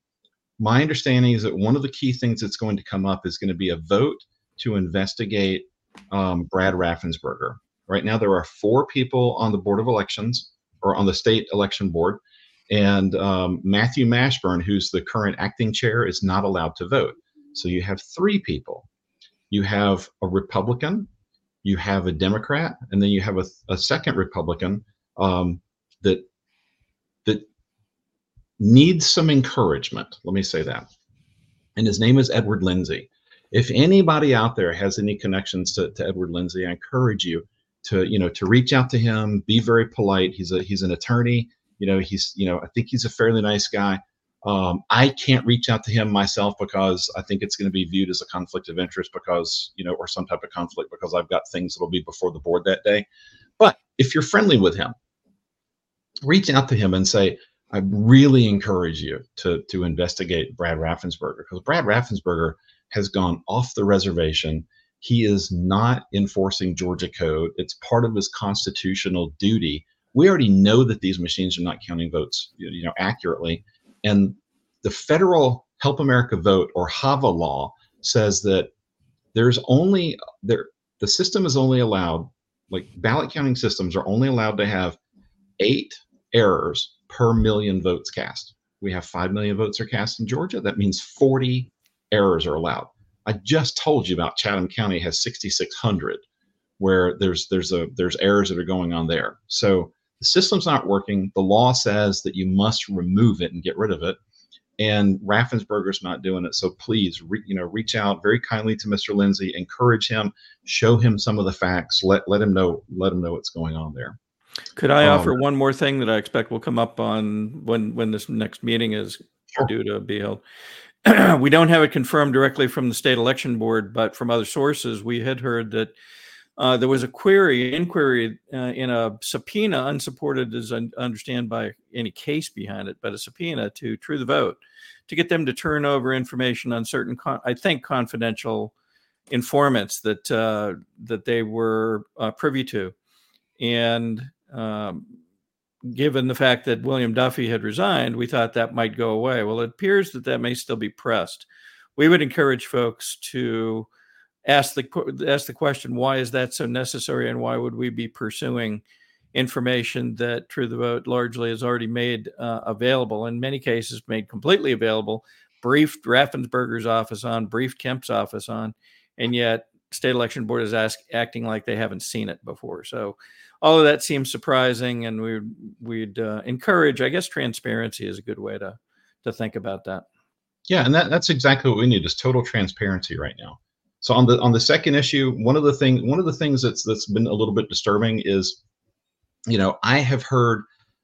my understanding is that one of the key things that's going to come up is going to be a vote to investigate um, Brad Raffensperger. Right now, there are four people on the Board of Elections or on the state election board, and um, Matthew Mashburn, who's the current acting chair, is not allowed to vote. So you have three people. You have a Republican, you have a Democrat, and then you have a, a second Republican um, that that needs some encouragement. Let me say that. And his name is Edward Lindsey. If anybody out there has any connections to, to Edward Lindsey, I encourage you to, you know, to reach out to him, be very polite. He's a he's an attorney. You know, he's, you know, I think he's a fairly nice guy. Um, I can't reach out to him myself because I think it's going to be viewed as a conflict of interest because, you know, or some type of conflict because I've got things that'll be before the board that day. But if you're friendly with him, reach out to him and say, I really encourage you to to investigate Brad Raffensperger because Brad Raffensperger has gone off the reservation. He is not enforcing Georgia code. It's part of his constitutional duty. We already know that these machines are not counting votes, you know, accurately, and the federal Help America Vote or HAVA law says that there's only there the system is only allowed like ballot counting systems are only allowed to have eight errors per million votes cast. We have 5 million votes are cast in Georgia. That means 40 errors are allowed. I just told you about Chatham County has 6600 where there's there's a there's errors that are going on there. So the system's not working. The law says that you must remove it and get rid of it. And Raffensperger's not doing it. So please, re, you know, reach out very kindly to Mr. Lindsey, encourage him, show him some of the facts, let let him know let him know what's going on there. Could I um, offer one more thing that I expect will come up on when when this next meeting is sure. due to be held? we don't have it confirmed directly from the state election board, but from other sources, we had heard that uh, there was a query, inquiry uh, in a subpoena, unsupported as I understand by any case behind it, but a subpoena to True the Vote to get them to turn over information on certain, con- I think, confidential informants that uh, that they were uh, privy to, and um, given the fact that William Duffey had resigned, we thought that might go away. Well, it appears that that may still be pressed. We would encourage folks to ask the ask the question, why is that so necessary, and why would we be pursuing information that True the Vote largely has already made uh, available, in many cases made completely available, briefed Raffensperger's office on, briefed Kemp's office on, and yet state election board is ask, acting like they haven't seen it before. So all of that seems surprising, and we we'd uh, encourage. I guess transparency is a good way to to think about that. Yeah, and that, that's exactly what we need is total transparency right now. So on the on the second issue, one of the thing one of the things that's that's been a little bit disturbing is, you know, I have heard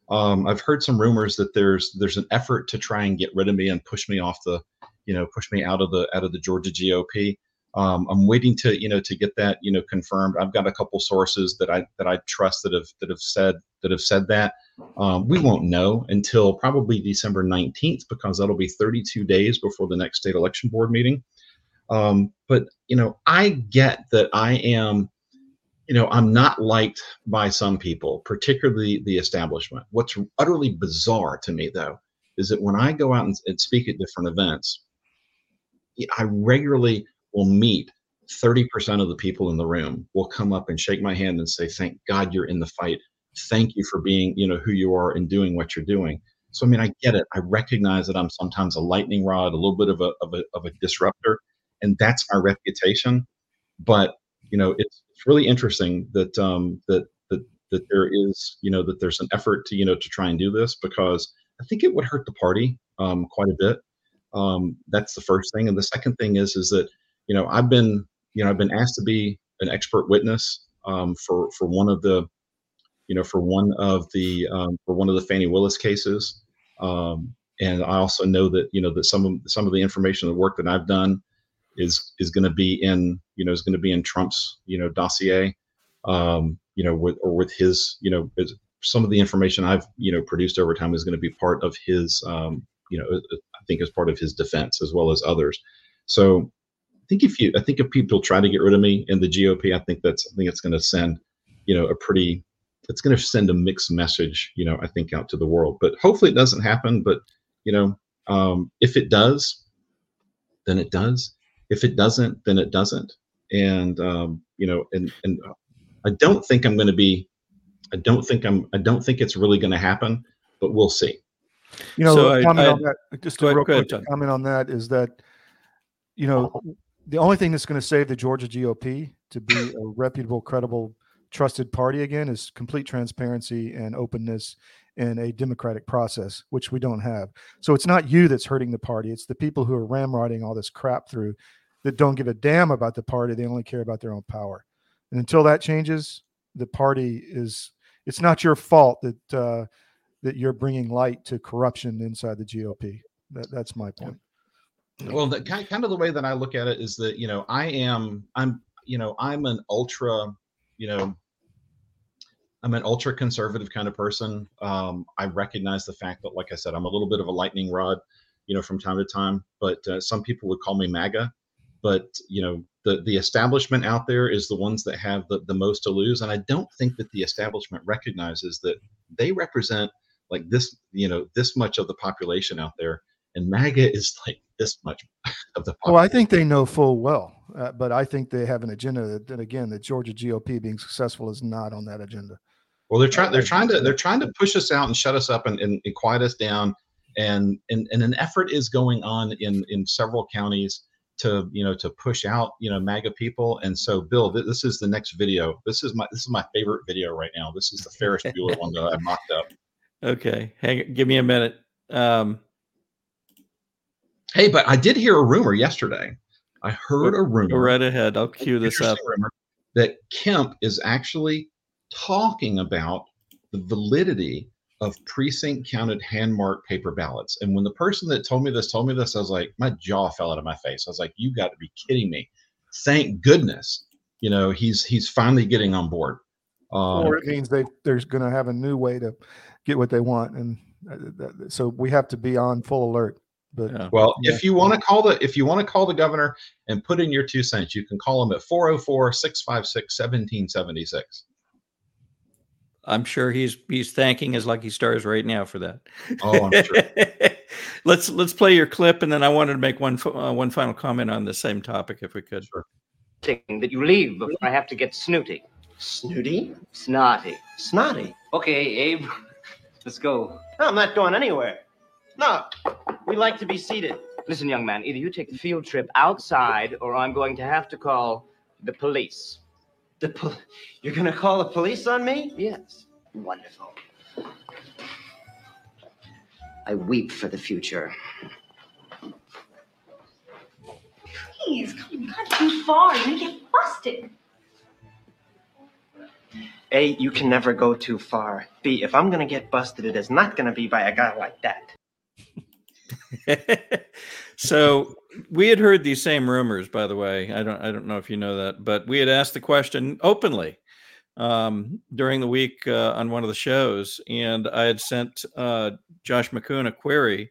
um, I've heard some rumors that there's there's an effort to try and get rid of me and push me off the, you know, push me out of the out of the Georgia GOP. Um, I'm waiting to you know to get that you know confirmed. I've got a couple sources that I that I trust that have that have said that have said that. Um, we won't know until probably December 19th because that'll be 32 days before the next state election board meeting. Um, but you know, I get that I am, you know, I'm not liked by some people, particularly the establishment. What's utterly bizarre to me, though, is that when I go out and, and speak at different events, I regularly will meet 30% of the people in the room will come up and shake my hand and say, Thank God you're in the fight. Thank you for being, you know, who you are and doing what you're doing. So, I mean, I get it. I recognize that I'm sometimes a lightning rod, a little bit of a, of a, of a disruptor, and that's our reputation. But, you know, it's, it's really interesting that, um, that, that, that there is, you know, that there's an effort to, you know, to try and do this because I think it would hurt the party um, quite a bit. Um, that's the first thing. And the second thing is, is that, you know, I've been, you know, I've been asked to be an expert witness um, for for one of the, you know, for one of the um, for one of the Fani Willis cases, um, and I also know that you know that some of some of the information, the work that I've done, is is going to be in you know is going to be in Trump's you know dossier, um, you know, with or with his you know some of the information I've you know produced over time is going to be part of his um, you know I think as part of his defense as well as others. So I think if you, I think if people try to get rid of me in the GOP, I think that's, I think it's going to send, you know, a pretty, it's going to send a mixed message, you know, I think out to the world. But hopefully it doesn't happen. But you know, um, if it does, then it does. If it doesn't, then it doesn't. And um, you know, and and I don't think I'm going to be, I don't think I'm, I don't think it's really going to happen. But we'll see. You know, so comment I, on that. Just a real quick comment on that is that, you know, the only thing that's going to save the Georgia GOP to be a reputable, credible, trusted party again is complete transparency and openness in a democratic process, which we don't have. So it's not you that's hurting the party; it's the people who are ramrodding all this crap through that don't give a damn about the party. They only care about their own power. And until that changes, the party is. It's not your fault that uh, that you're bringing light to corruption inside the GOP. That, that's my point. Well, the kind of the way that I look at it is that you know I am I'm you know I'm an ultra you know I'm an ultra conservative kind of person. Um, I recognize the fact that, like I said, I'm a little bit of a lightning rod, you know, from time to time. But uh, some people would call me MAGA. But you know, the the establishment out there is the ones that have the, the most to lose, and I don't think that the establishment recognizes that they represent like this, you know, this much of the population out there, and MAGA is like this much of the population. Well, I think they know full well, uh, but I think they have an agenda that, that, again, the Georgia GOP being successful is not on that agenda. Well, they're trying. They're trying to. They're trying to push us out and shut us up and, and, and quiet us down. And, and and an effort is going on in in several counties to you know to push out you know MAGA people. And so, Bill, th- this is the next video. This is my this is my favorite video right now. This is the Ferris Bueller one that I mocked up. Okay, hang. Give me a minute. Um, hey, but I did hear a rumor yesterday. I heard a rumor. Go right ahead. I'll cue this up. that Kemp is actually talking about the validity of precinct counted hand marked paper ballots. And when the person that told me this told me this, I was like, my jaw fell out of my face. I was like, you got to be kidding me. Thank goodness, you know, he's he's finally getting on board. Um, or it means they they're going to have a new way to get what they want, and uh, so we have to be on full alert. But yeah. well, yeah. if you want to call the if you want to call the governor and put in your two cents, you can call him at 404 656 1776. I'm sure he's he's thanking his lucky stars right now for that. Oh, I'm sure. let's let's play your clip, and then I wanted to make one uh, one final comment on the same topic, if we could. Sure. That you leave before I have to get snooty. Snooty? Snotty. Snotty. Okay, Abe. Let's go. No, I'm not going anywhere. No, we like to be seated. Listen, young man, either you take the field trip outside, or I'm going to have to call the police. The pol- You're gonna call the police on me? Yes. Wonderful. I weep for the future. Please, come not too far. You're gonna get busted. A, you can never go too far. B, if I'm gonna get busted, it is not gonna be by a guy like that. so we had heard these same rumors, by the way. I don't I don't know if you know that, but we had asked the question openly um, during the week uh, on one of the shows, and I had sent uh, Josh McCoon a query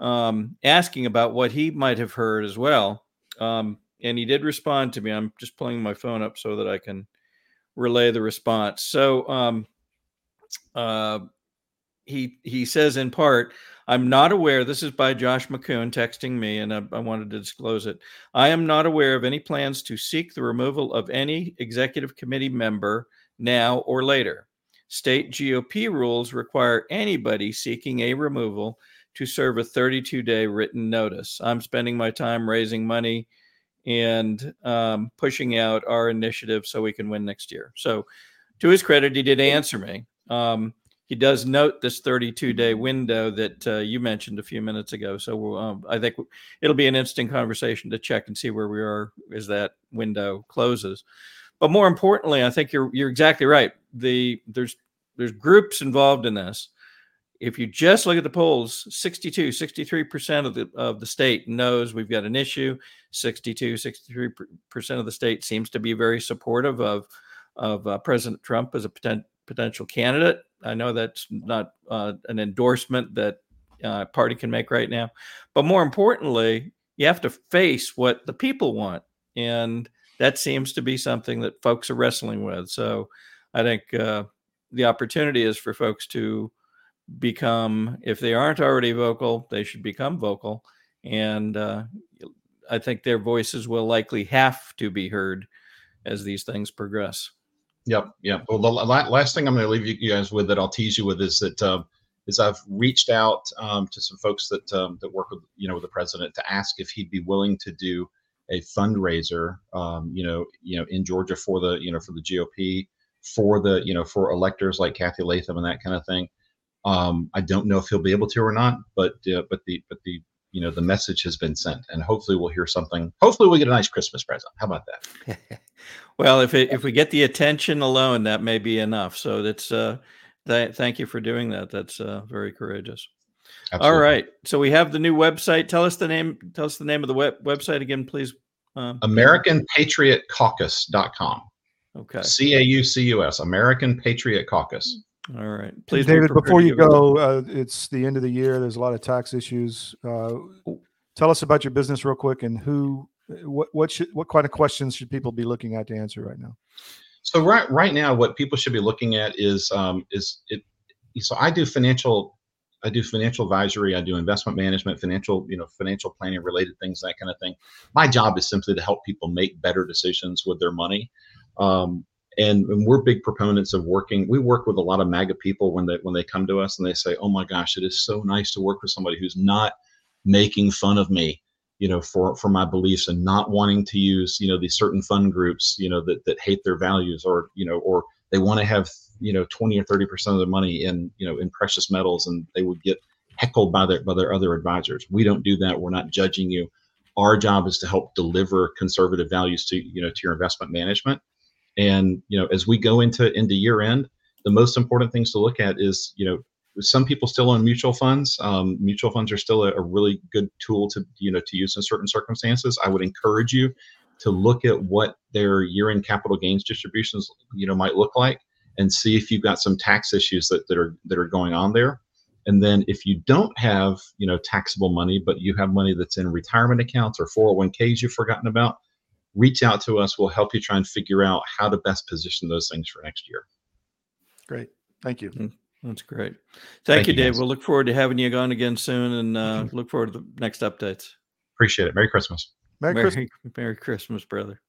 um, asking about what he might have heard as well. Um, and he did respond to me. I'm just pulling my phone up so that I can relay the response. So um, uh, he he says in part, I'm not aware. This is by Josh McCoon texting me, and I, I, wanted to disclose it. I am not aware of any plans to seek the removal of any executive committee member now or later. State GOP rules require anybody seeking a removal to serve a 32 day written notice. I'm spending my time raising money and um, pushing out our initiative so we can win next year. So, to his credit, he did answer me. Um, he does note this 32 day window that uh, you mentioned a few minutes ago. So um, I think it'll be an interesting conversation to check and see where we are as that window closes. But more importantly, I think you're you're exactly right. The there's there's groups involved in this. If you just look at the polls, 62, 63% of the of the state knows we've got an issue. 62, 63% of the state seems to be very supportive of of uh, President Trump as a potent, potential candidate. I know that's not uh, an endorsement that uh, party can make right now, but more importantly, you have to face what the people want, and that seems to be something that folks are wrestling with. So, I think uh, the opportunity is for folks to become, if they aren't already vocal, they should become vocal, and uh, I think their voices will likely have to be heard as these things progress. Yep, yep. Well, the last thing I'm going to leave you guys with that I'll tease you with is that uh, is I've reached out um, to some folks that um, that work with you know with the president to ask if he'd be willing to do a fundraiser, um, you know, you know, in Georgia for the you know for the GOP, for the you know for electors like Cathy Latham and that kind of thing. Um, I don't know if he'll be able to or not, but uh, but the but the you know the message has been sent, and hopefully we'll hear something. Hopefully we'll get a nice Christmas present. How about that? well, if it, if we get the attention alone, that may be enough. So that's uh, th- thank you for doing that. That's uh, very courageous. Absolutely. All right, so we have the new website. Tell us the name. Tell us the name of the web- website again, please. Um, AmericanPatriotCaucus.com. Okay. C A U C U S, American Patriot Caucus. All right. Please, David, be before you go, uh, it's the end of the year. There's a lot of tax issues. Uh, tell us about your business real quick and who, what, what should, what kind of questions should people be looking at to answer right now? So right right now, what people should be looking at is um, is it. So I do financial, I do financial advisory, I do investment management, financial you know financial planning related things, that kind of thing. My job is simply to help people make better decisions with their money. Um, and, and we're big proponents of working. We work with a lot of MAGA people when they when they come to us and they say, "Oh my gosh, it is so nice to work with somebody who's not making fun of me." You know for for my beliefs and not wanting to use you know these certain fund groups you know that that hate their values or you know or they want to have you know 20 or 30 percent of their money in you know in precious metals and they would get heckled by their by their other advisors. We don't do that. We're not judging you. Our job is to help deliver conservative values to you know to your investment management. And you know as we go into into year end the most important things to look at is you know some people still own mutual funds. Um, mutual funds are still a, a, really good tool to you know to use in certain circumstances. I would encourage you to look at what their year-end capital gains distributions you know might look like and see if you've got some tax issues that, that are that are going on there. And then if you don't have you know taxable money, but you have money that's in retirement accounts or 401ks you've forgotten about, reach out to us. We'll help you try and figure out how to best position those things for next year. Great. Thank you. That's great. Thank, Thank you, you, Dave. guys. We'll look forward to having you on again soon and uh, look forward to the next updates. Appreciate it. Merry Christmas. Merry, Merry, Christmas. Merry Christmas, brother.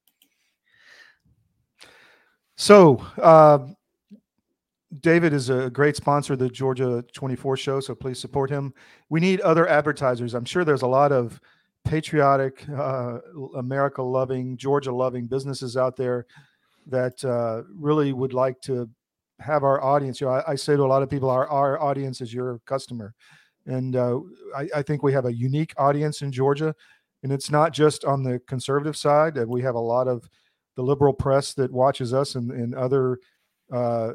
So, uh, David is a great sponsor of the Georgia 24 show, so please support him. We need other advertisers. I'm sure there's a lot of patriotic, uh, America loving, Georgia loving businesses out there that uh, really would like to have our audience. You know, I, I, say to a lot of people, our, our audience is your customer. And uh, I, I, think we have a unique audience in Georgia. And it's not just on the conservative side. We have a lot of the liberal press that watches us and, and other, uh,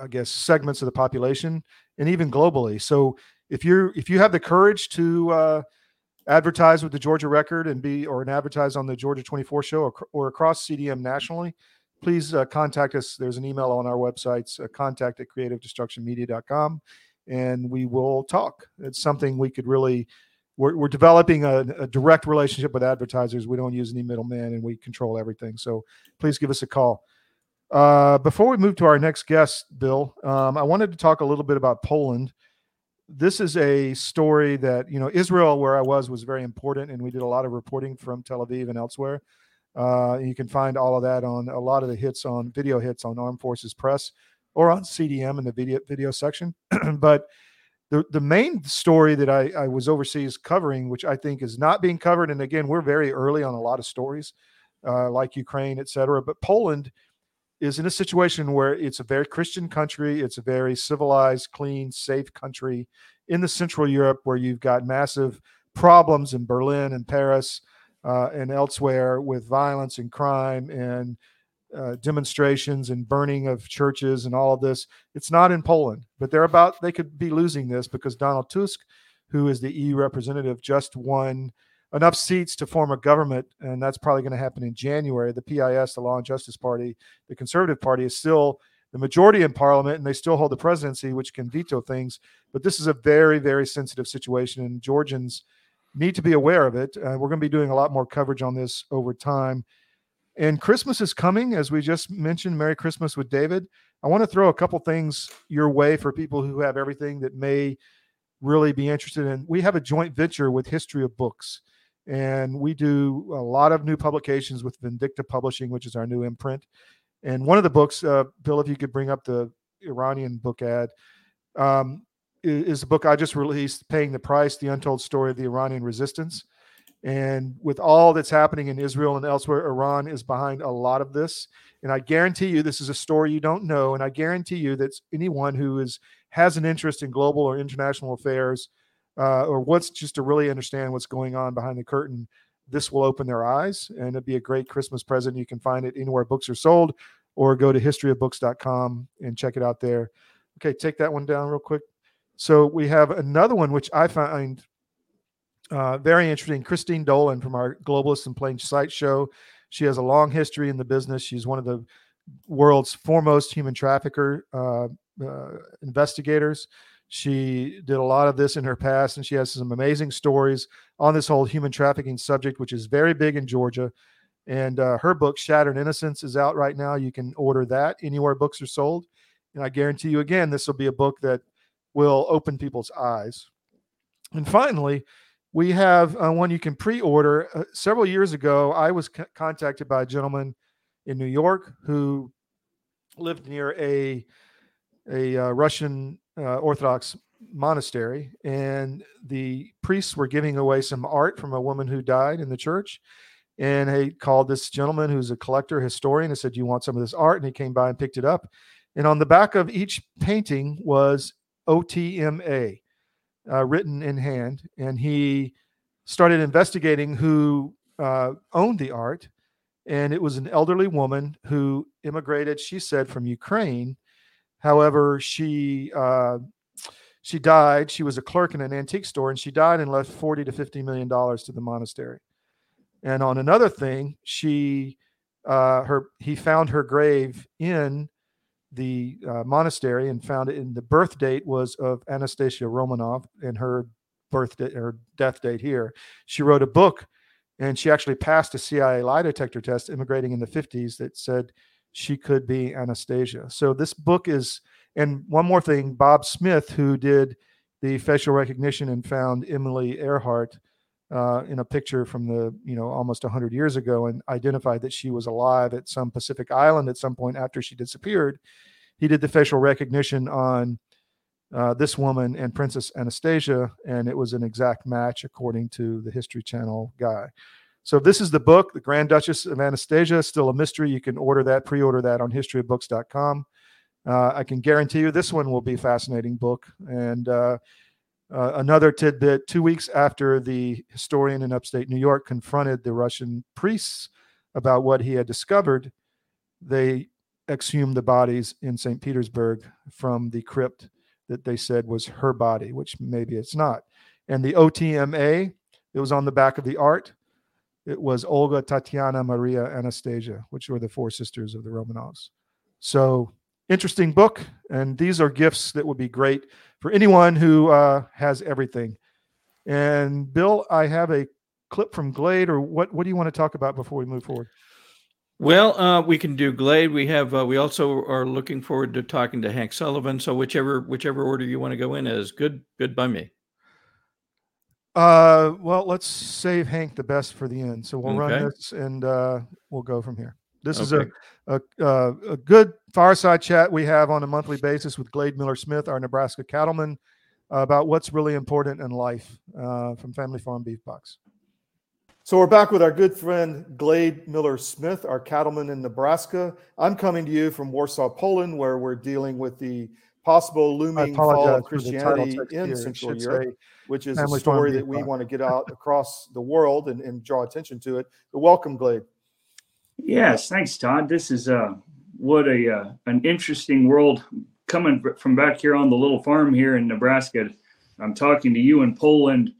I guess, segments of the population, and even globally. So if you're if you have the courage to uh, advertise with the Georgia Record and be or an advertise on the Georgia 24 show or, or across CDM nationally, please uh, contact us. There's an email on our websites, uh, contact at creativedestructionmedia.com, and we will talk. It's something we could really, we're, we're developing a, a, direct relationship with advertisers. We don't use any middleman and we control everything. So please give us a call. Uh, before we move to our next guest, Bill, um, I wanted to talk a little bit about Poland. This is a story that, you know, Israel, where I was, was very important, and we did a lot of reporting from Tel Aviv and elsewhere. Uh, you can find all of that on a lot of the hits on video hits on Armed Forces Press or on CDM in the video video section. but the the main story that I, I was overseas covering, which I think is not being covered, and again, we're very early on a lot of stories uh, like Ukraine, et cetera. But Poland is in a situation where it's a very Christian country, it's a very civilized, clean, safe country in the Central Europe where you've got massive problems in Berlin and Paris uh, and elsewhere with violence and crime and uh, demonstrations and burning of churches and all of this. It's not in Poland, but they're about, they could be losing this because Donald Tusk, who is the EU representative, just won enough seats to form a government. And that's probably going to happen in January. The PIS, the Law and Justice Party, the Conservative Party, is still the majority in parliament and they still hold the presidency, which can veto things. But this is a very, very sensitive situation. And Georgians, need to be aware of it. Uh, we're going to be doing a lot more coverage on this over time. And Christmas is coming, as we just mentioned. Merry Christmas with David. I want to throw a couple things your way for people who have everything that may really be interested in. We have a joint venture with Histria Books, and we do a lot of new publications with Vindicta Publishing, which is our new imprint. And one of the books, uh, Bill, if you could bring up the Iranian book ad, um, is the book I just released, Paying the Price The Untold Story of the Iranian Resistance. And with all that's happening in Israel and elsewhere, Iran is behind a lot of this. And I guarantee you, this is a story you don't know. And I guarantee you that anyone who is has an interest in global or international affairs, uh, or wants just to really understand what's going on behind the curtain, this will open their eyes, and it'd be a great Christmas present. You can find it anywhere books are sold, or go to histriabooks.com and check it out there. Okay, take that one down real quick. So we have another one which I find uh, very interesting. Christine Dolan from our Globalist and Plain Sight show. She has a long history in the business. She's one of the world's foremost human trafficker uh, uh, investigators. She did a lot of this in her past, and she has some amazing stories on this whole human trafficking subject, which is very big in Georgia. And uh, her book, Shattered Innocence, is out right now. You can order that anywhere books are sold. And I guarantee you, again, this will be a book that will open people's eyes. And finally, we have uh, one you can pre-order. Uh, several years ago, I was c- contacted by a gentleman in New York who lived near a a uh, Russian uh, Orthodox monastery, and the priests were giving away some art from a woman who died in the church. And he called this gentleman who's a collector historian and said, "Do you want some of this art?" And he came by and picked it up. And on the back of each painting was OTMA uh, written in hand. And he started investigating who uh, owned the art. And it was an elderly woman who immigrated, she said, from Ukraine. However, she uh, she died. She was a clerk in an antique store, and she died and left forty to fifty million dollars to the monastery. And on another thing, she uh, her he found her grave in the uh, monastery and found it in the birth date was of Anastasia Romanov and her birth date or death date here. She wrote a book and she actually passed a CIA lie detector test immigrating in the 50s that said she could be Anastasia. So this book is and one more thing, Bob Smith, who did the facial recognition and found Amelia Earhart uh, in a picture from the you know almost 100 years ago and identified that she was alive at some Pacific island at some point after she disappeared. He did the facial recognition on uh, this woman and Princess Anastasia, and it was an exact match according to the History Channel guy. So this is the book, The Grand Duchess of Anastasia, still a mystery. You can order that, pre-order that on histriabooks.com. Uh, I can guarantee you this one will be a fascinating book. And uh, another tidbit two weeks after the historian in upstate New York confronted the Russian priests about what he had discovered, they exhumed the bodies in St. Petersburg from the crypt that they said was her body, which maybe it's not. And the OTMA, it was on the back of the art. It was Olga, Tatiana, Maria, Anastasia, which were the four sisters of the Romanovs. So interesting book. And these are gifts that would be great for anyone who uh, has everything. And Bill, I have a clip from Glade, or what? What do you want to talk about before we move forward? Well, uh, we can do Glade. We have. Uh, we also are looking forward to talking to Hank Sullivan. So whichever whichever order you want to go in is good. Good by me. Uh, well, let's save Hank the best for the end. So we'll Okay. run this and uh, we'll go from here. This is a, a, uh, a good fireside chat we have on a monthly basis with Glade Miller Smith, our Nebraska cattleman, about what's really important in life uh, from Family Farm Beef Box. So we're back with our good friend Glade Miller Smith, our cattleman in Nebraska. I'm coming to you from Warsaw, Poland, where we're dealing with the possible looming fall of for the title Christianity in here. Central Europe, say which is a story that we Box. want to get out across the world and, and draw attention to it. But welcome, Glade. Yes, thanks, Todd. This is uh, what a uh, an interesting world coming from back here on the little farm here in Nebraska. I'm talking to you in Poland,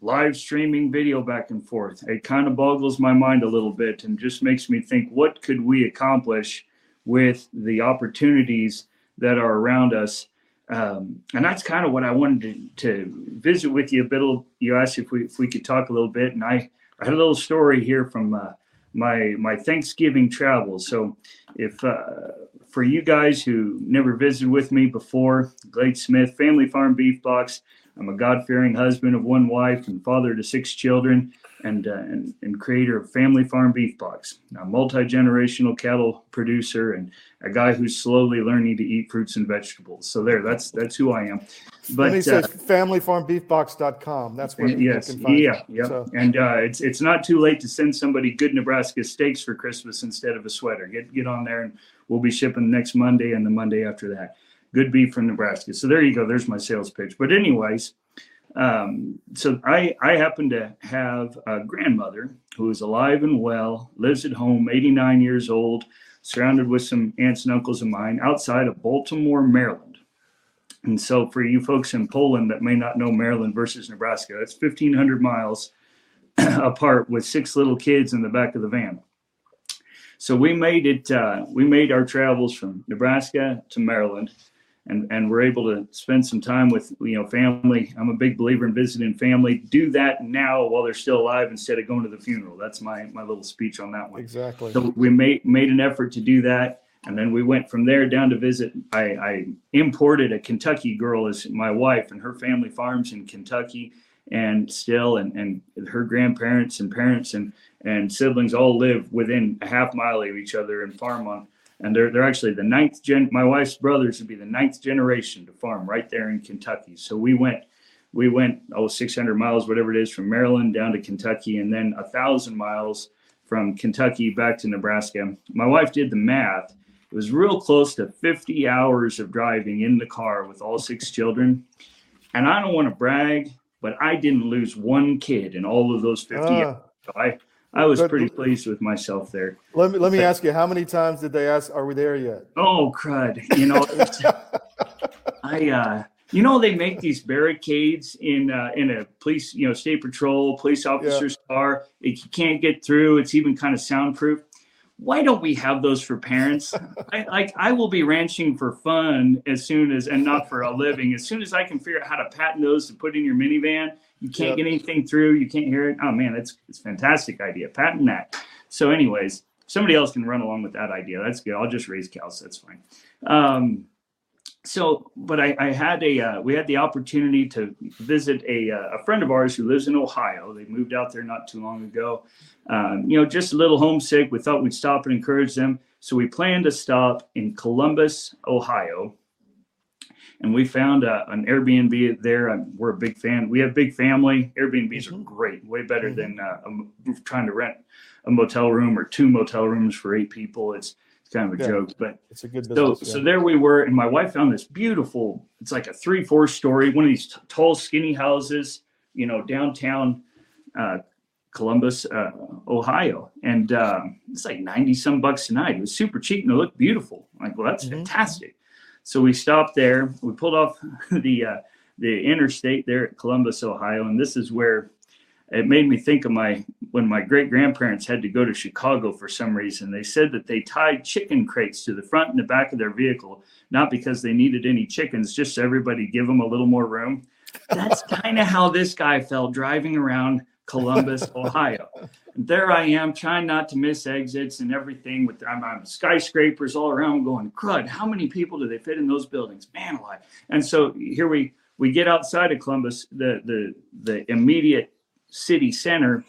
live streaming video back and forth. It kind of boggles my mind a little bit and just makes me think, what could we accomplish with the opportunities that are around us? Um, and that's kind of what I wanted to, to visit with you a bit. You asked if we if we could talk a little bit, and I I had a little story here from. Uh, my my Thanksgiving travels. So if uh, for you guys who never visited with me before, Glade Smith, Family Farm Beef Box. I'm a God-fearing husband of one wife and father to six children, and uh, and, and creator of Family Farm Beef Box. A multi-generational cattle producer and a guy who's slowly learning to eat fruits and vegetables. So there, that's that's who I am. But and he uh, says familyfarmbeefbox.com. That's where you yes, can find yeah, it. yeah. So, And uh, it's it's not too late to send somebody good Nebraska steaks for Christmas instead of a sweater. Get get on there, and we'll be shipping next Monday and the Monday after that. Good beef from Nebraska. So there you go. There's my sales pitch. But anyways, um, so I I happen to have a grandmother who is alive and well, lives at home, 89 years old, surrounded with some aunts and uncles of mine outside of Baltimore, Maryland. And so, for you folks in Poland that may not know Maryland versus Nebraska, that's 1,500 miles apart with six little kids in the back of the van. So we made it. Uh, we made our travels from Nebraska to Maryland, and and we're able to spend some time with you know family. I'm a big believer in visiting family. Do that now while they're still alive instead of going to the funeral. That's my my little speech on that one. Exactly. So we made made an effort to do that, and then we went from there down to visit. I, I imported a Kentucky girl as my wife, and her family farms in Kentucky, and still, and and her grandparents and parents and and siblings all live within a half mile of each other and farm on. And they're they're actually the ninth gen. My wife's brothers would be the ninth generation to farm right there in Kentucky. So we went we went oh 600 miles whatever it is from maryland down to kentucky and then a thousand miles from kentucky back to nebraska my wife did the math it was real close to 50 hours of driving in the car with all six children and i don't want to brag but i didn't lose one kid in all of those 50 Ah. hours. So i i was pretty pleased with myself there. Let me let me ask you, how many times did they ask, "Are we there yet?" oh crud. You know I uh you know they make these barricades in uh, in a police you know state patrol police officer's car it, you can't get through. It's even kind of soundproof. Why don't we have those for parents? I, like i will be ranching for fun as soon as and not for a living. As soon as i can figure out how to patent those to put in your minivan you can't Yep. get anything through you can't hear it. Oh man that's it's fantastic idea. Patent that. So anyways somebody else can run along with that idea. That's good. I'll just raise cows that's fine. Um, so but I, I had a uh, we had the opportunity to visit a, uh, a friend of ours who lives in ohio. They moved out there not too long ago. Um, you know just a little homesick. We thought we'd stop and encourage them. So we planned to stop in columbus ohio and we found uh, an airbnb there Um, we're a big fan we have big family airbnbs are great way better than uh, a trying to rent a motel room or two motel rooms for eight people it's, it's kind of a Yeah. joke but It's a good so, business. so yeah. there we were, and my wife found this beautiful. It's like a three, four story, one of these t- tall, skinny houses, you know, downtown uh, Columbus, uh, Ohio, and um, it's like ninety some bucks a night. It was super cheap and it looked beautiful. I'm like, well, that's Mhm. fantastic. So we stopped there. We pulled off the uh, the interstate there at Columbus, Ohio, and this is where it made me think of my when my great grandparents had to go to Chicago for some reason. They said that they tied chicken crates to the front and the back of their vehicle, not because they needed any chickens, just so everybody give them a little more room. That's kind of how this guy felt driving around Columbus, Ohio. And there I am trying not to miss exits and everything with I'm, skyscrapers all around going, crud, how many people do they fit in those buildings? Man alive. And so here we we get outside of Columbus, the the the immediate city center,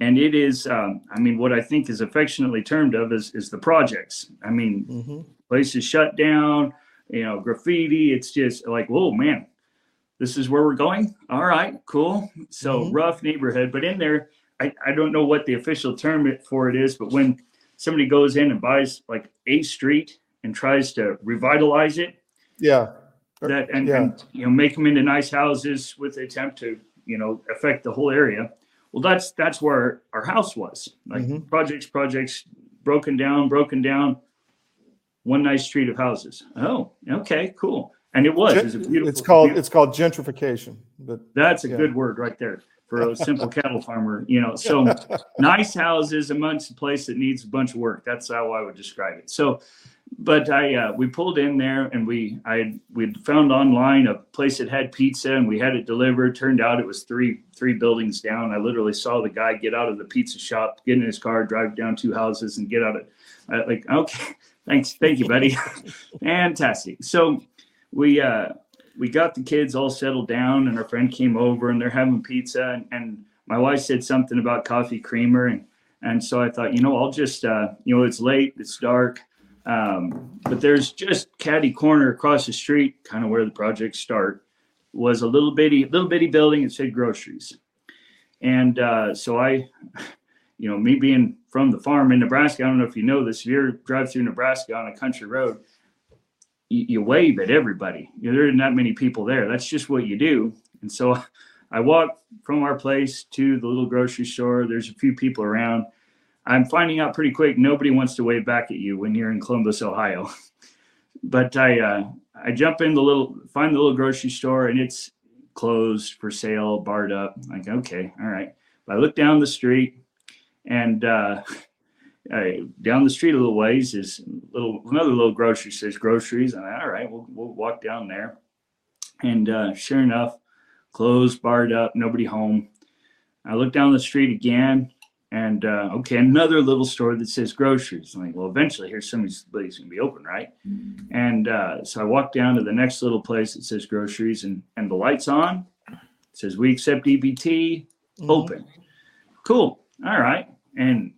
and it is um, I mean what I think is affectionately termed of is is the projects. I mean Mhm. places shut down, you know, graffiti. It's just like, whoa, man, this is where we're going. All right, cool. So Mhm. rough neighborhood, but in there, I, I don't know what the official term for it is, but when somebody goes in and buys like a street and tries to revitalize it, Yeah. that and, Yeah. and you know make them into nice houses with the attempt to you know affect the whole area. Well, that's that's where our house was. Like Mhm. projects, projects, broken down, broken down. One nice street of houses. Oh, okay, cool. And it was. It was a beautiful. It's called beautiful- it's called gentrification. But that's a yeah. good word right there for a simple cattle farmer. You know, so nice houses amongst a place that needs a bunch of work. That's how I would describe it. So, but I uh, we pulled in there and we I we found online a place that had pizza and we had it delivered. Turned out it was three three buildings down. I literally saw the guy get out of the pizza shop, get in his car, drive down two houses, and get out of uh, like okay, thanks, thank you, buddy, fantastic. So we uh we got the kids all settled down and our friend came over and they're having pizza and, and my wife said something about coffee creamer and and so i thought you know i'll just uh you know it's late it's dark um but there's just caddy corner across the street kind of where the projects start was a little bitty little bitty building that said groceries. And uh so i you know me being from the farm in nebraska i don't know if you know this if you drive through nebraska on a country road you, wave at everybody. You know, there aren't many people there. That's just what you do. And so I walk from our place to the little grocery store. There's a few people around. I'm finding out pretty quick nobody wants to wave back at you when you're in Columbus, Ohio. but I uh, I jump in the little find the little grocery store and it's closed for sale, barred up. Like okay, all right. But I look down the street and uh, uh, down the street a little ways is little another little grocery says groceries. And I, all right, we'll, we'll walk down there. And uh, sure enough, closed, barred up, nobody home. I look down the street again, and uh, okay, another little store that says groceries. I'm like, well, eventually here's somebody's place gonna be open, right? And uh, so I walk down to the next little place that says groceries, and and the lights on. It says we accept EBT, open. Cool. All right. And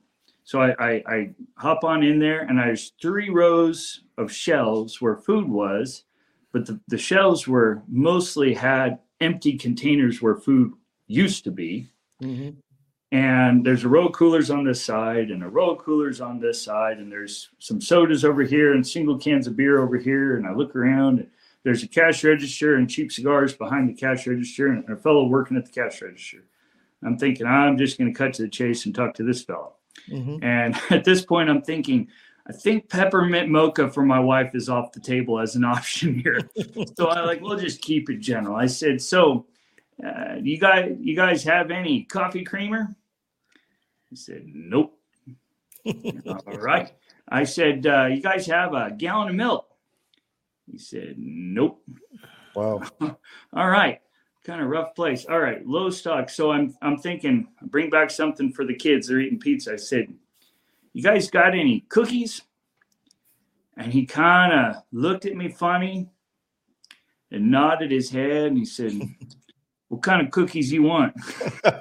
so I, I, I hop on in there, and there's three rows of shelves where food was, but the, the shelves were mostly had empty containers where food used to be. Mhm. And there's a row of coolers on this side, and a row of coolers on this side, and there's some sodas over here, and single cans of beer over here. And I look around, and there's a cash register and cheap cigars behind the cash register, and a fellow working at the cash register. I'm thinking, I'm just going to cut to the chase and talk to this fellow. Mhm. And at this point, I'm thinking, I think peppermint mocha for my wife is off the table as an option here. so I like, we'll just keep it general. I said, so uh, you guys, you guys have any coffee creamer? He said, nope. All right. I said, uh, you guys have a gallon of milk? He said, nope. Wow. All right. Kind of rough place. All right, low stock. So I'm I'm thinking bring back something for the kids. They're eating pizza. I said, "You guys got any cookies?" And he kind of looked at me funny and nodded his head and he said, "What kind of cookies you want?" and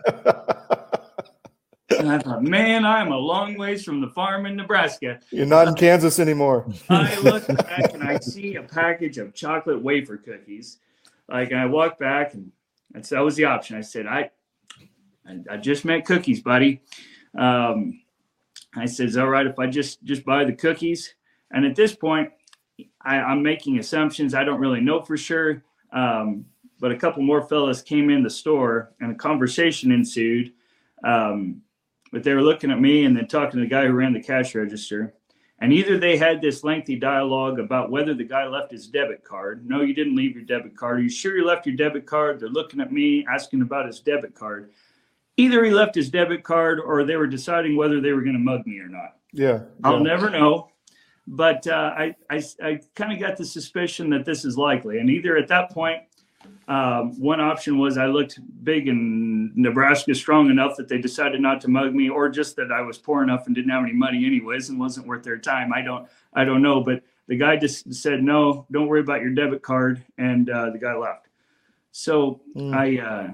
I thought, "Man, I'm a long ways from the farm in Nebraska." You're not in uh, Kansas anymore. I look back and I see a package of chocolate wafer cookies. Like, I walk back and that's that was the option. I said, I, I, I just meant cookies, buddy. Um, I said, is all right if I just just buy the cookies? And at this point, I, I'm making assumptions. I don't really know for sure. Um, but a couple more fellas came in the store and a conversation ensued. Um, but they were looking at me and then talking to the guy who ran the cash register. And either they had this lengthy dialogue about whether the guy left his debit card. No, you didn't leave your debit card. Are you sure you left your debit card? They're looking at me asking about his debit card. Either he left his debit card or they were deciding whether they were going to mug me or not. Yeah. I'll yeah. never know. But uh, I, I, I kind of got the suspicion that this is likely. And either at that point, um, one option was I looked big and Nebraska strong enough that they decided not to mug me, or just that I was poor enough and didn't have any money anyways and wasn't worth their time. I don't, I don't know. But the guy just said, "No, don't worry about your debit card," and uh, the guy left. So Mm. I, uh,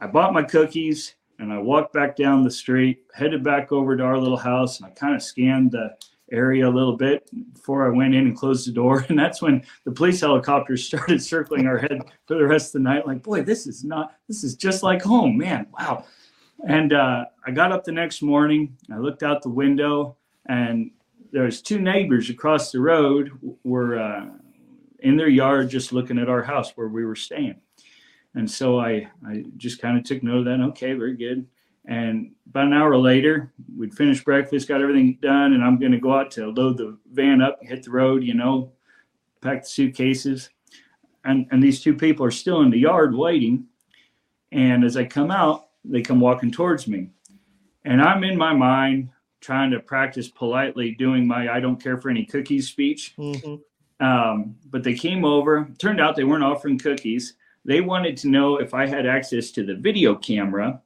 I bought my cookies and I walked back down the street, headed back over to our little house, and I kind of scanned the area a little bit before I went in and closed the door. And that's when the police helicopters started circling our head for the rest of the night. Like, boy, this is not, this is just like home, man. Wow. And uh, I got up the next morning. I looked out the window, and there's two neighbors across the road were uh, in their yard just looking at our house where we were staying. And so I, I just kind of took note of that. Okay, very good. And about an hour later, we'd finished breakfast, got everything done, and I'm going to go out to load the van up, hit the road, you know, pack the suitcases. And, and these two people are still in the yard waiting. And as I come out, they come walking towards me. And I'm in my mind trying to practice politely doing my I don't care for any cookies speech. Mhm. Um, but they came over. Turned out they weren't offering cookies. They wanted to know if I had access to the video camera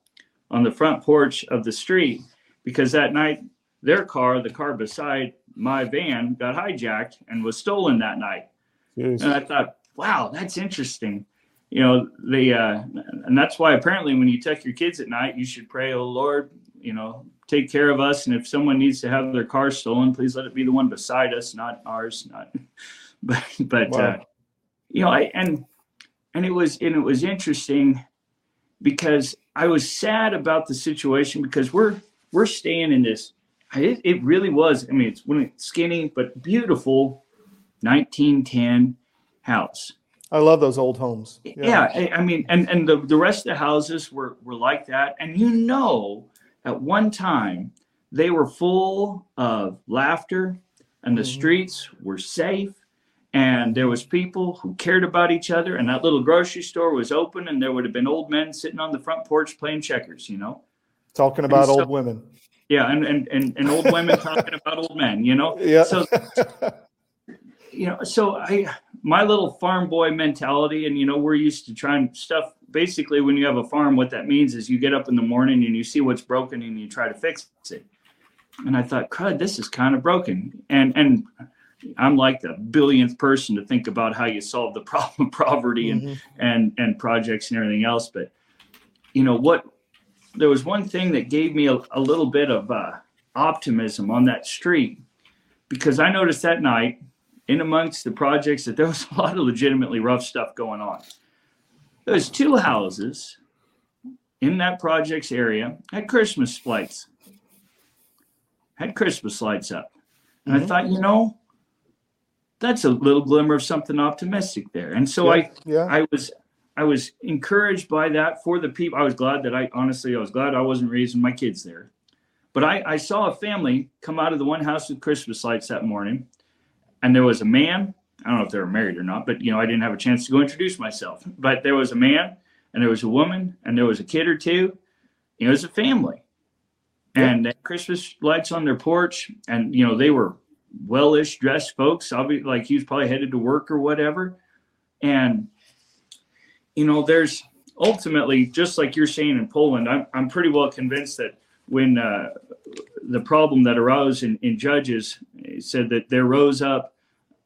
on the front porch of the street because that night their car, the car beside my van, got hijacked and was stolen that night. And I thought, wow, that's interesting. You know, the uh, and that's why apparently when you tuck your kids at night, you should pray, "Oh Lord, you know, take care of us." And if someone needs to have their car stolen, please let it be the one beside us, not ours. Not, but but Wow. uh, you know, I and and it was and it was interesting because I was sad about the situation because we're we're staying in this. It, it really was. I mean, it's it's skinny but beautiful, 1910 house. I love those old homes. Yeah, I, I mean, and and the the rest of the houses were were like that, and you know, at one time they were full of laughter, and the Mhm. streets were safe, and there was people who cared about each other, and that little grocery store was open, and there would have been old men sitting on the front porch playing checkers, you know. Talking about so- old women. Yeah, and and and, and old women talking about old men, you know. Yeah. So you know, so I my little farm boy mentality, and you know, we're used to trying stuff. Basically, when you have a farm, what that means is you get up in the morning and you see what's broken and you try to fix it. And I thought, crud, this is kind of broken. And and I'm like the billionth person to think about how you solve the problem of poverty and Mhm. and and projects and everything else. But you know what? There was one thing that gave me a, a little bit of uh, optimism on that street because I noticed that night, in amongst the projects, that there was a lot of legitimately rough stuff going on. There's two houses in that project's area had Christmas lights, had Christmas lights up, and I Mhm. thought, you know, that's a little glimmer of something optimistic there. And so I yeah. I was I was encouraged by that for the people. I was glad that I honestly I was glad I wasn't raising my kids there. But I, I saw a family come out of the one house with Christmas lights that morning, and there was a man. I don't know if they were married or not, but you know I didn't have a chance to go introduce myself. But there was a man, and there was a woman, and there was a kid or two. You know, It was a family, and Christmas lights on their porch, and you know they were well-ish dressed folks. Be like he was probably headed to work or whatever, and you know, there's ultimately just like you're saying in Poland. I'm I'm pretty well convinced that when uh, the problem that arose in, in Judges said that there rose up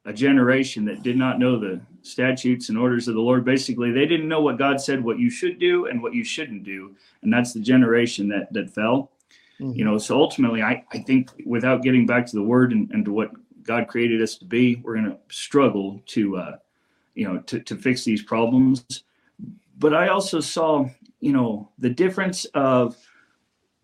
a generation that did not know the statutes and orders of the Lord. Basically, they didn't know what God said, what you should do and what you shouldn't do, and that's the generation that that fell. You know, so ultimately, I I think without getting back to the Word and, and to what God created us to be, we're going to struggle to. Uh, you know to, to fix these problems but i also saw you know the difference of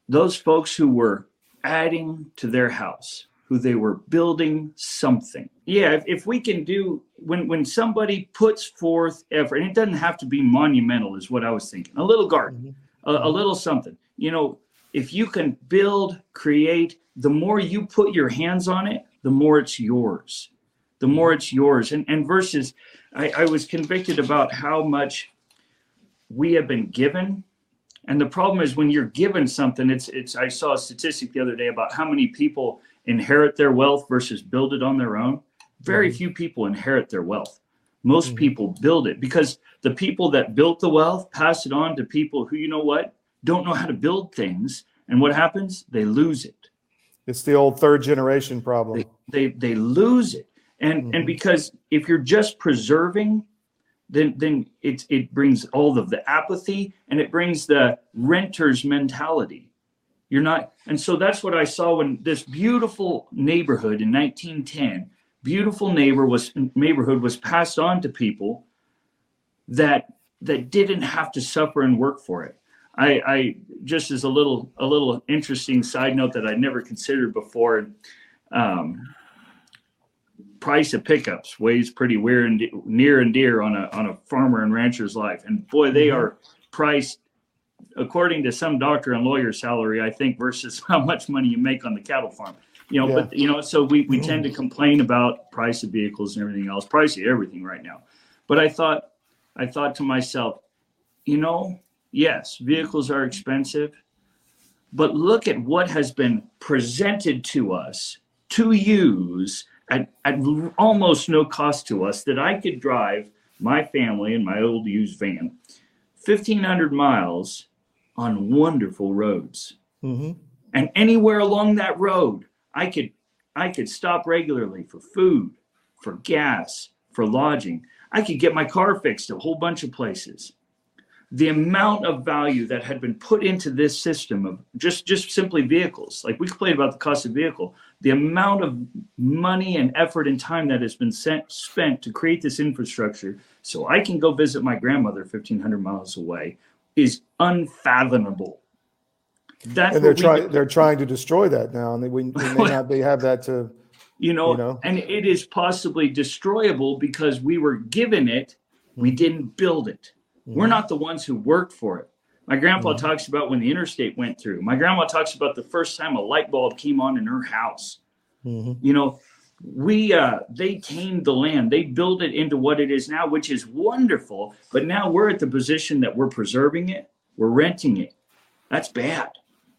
those folks who were adding to their house who they were building something yeah if, if we can do when when somebody puts forth effort and it doesn't have to be monumental is what i was thinking a little garden a, a little something you know if you can build create the more you put your hands on it the more it's yours. The more it's yours. And and versus I, I was convicted about how much we have been given. And the problem is when you're given something it's it's i saw a statistic the other day about how many people inherit their wealth versus build it on their own. Very mm-hmm. few people inherit their wealth. Most mm-hmm. people build it because the people that built the wealth pass it on to people who you know what don't know how to build things and what happens? They lose it. It's the old third generation problem. they they lose it. And and mm-hmm. because if you're just preserving then then it it brings all of the apathy and it brings the renter's mentality. You're not and so that's what i saw when this beautiful neighborhood in 1910 beautiful neighbor was neighborhood was passed on to people that that didn't have to suffer and work for it i i just as a little a little interesting side note that i'd never considered before um price of pickups weighs pretty weird and de- near and dear on a on a farmer and rancher's life and boy they Mhm. are priced according to some doctor and lawyer salary i think versus how much money you make on the cattle farm you know Yeah. but you know so we we tend to complain about price of vehicles and everything else price of everything right now but i thought i thought to myself you know yes vehicles are expensive but look at what has been presented to us to use at, at almost no cost to us that I could drive my family in my old used van. 1500 miles on wonderful roads. Hmm and anywhere along that road i could i could stop regularly for food for gas for lodging. I could get my car fixed a whole bunch of places the amount of value that had been put into this system of just just simply vehicles. Like we complain about the cost of vehicle. The amount of money and effort and time that has been sent, spent to create this infrastructure so i can go visit my grandmother 1500 miles away is unfathomable. That's And they're trying they're trying to destroy that now, and they, we, we may not be have that to you know, you know. and it is possibly destroyable because we were given it we mm-hmm. didn't build it we're not the ones who worked for it. My grandpa talks about when the interstate went through. My grandma talks about the first time a light bulb came on in her house. Mhm. you know we uh they tamed the land. They built it into what it is now which is wonderful but now we're at the position that we're preserving it we're renting it. That's bad.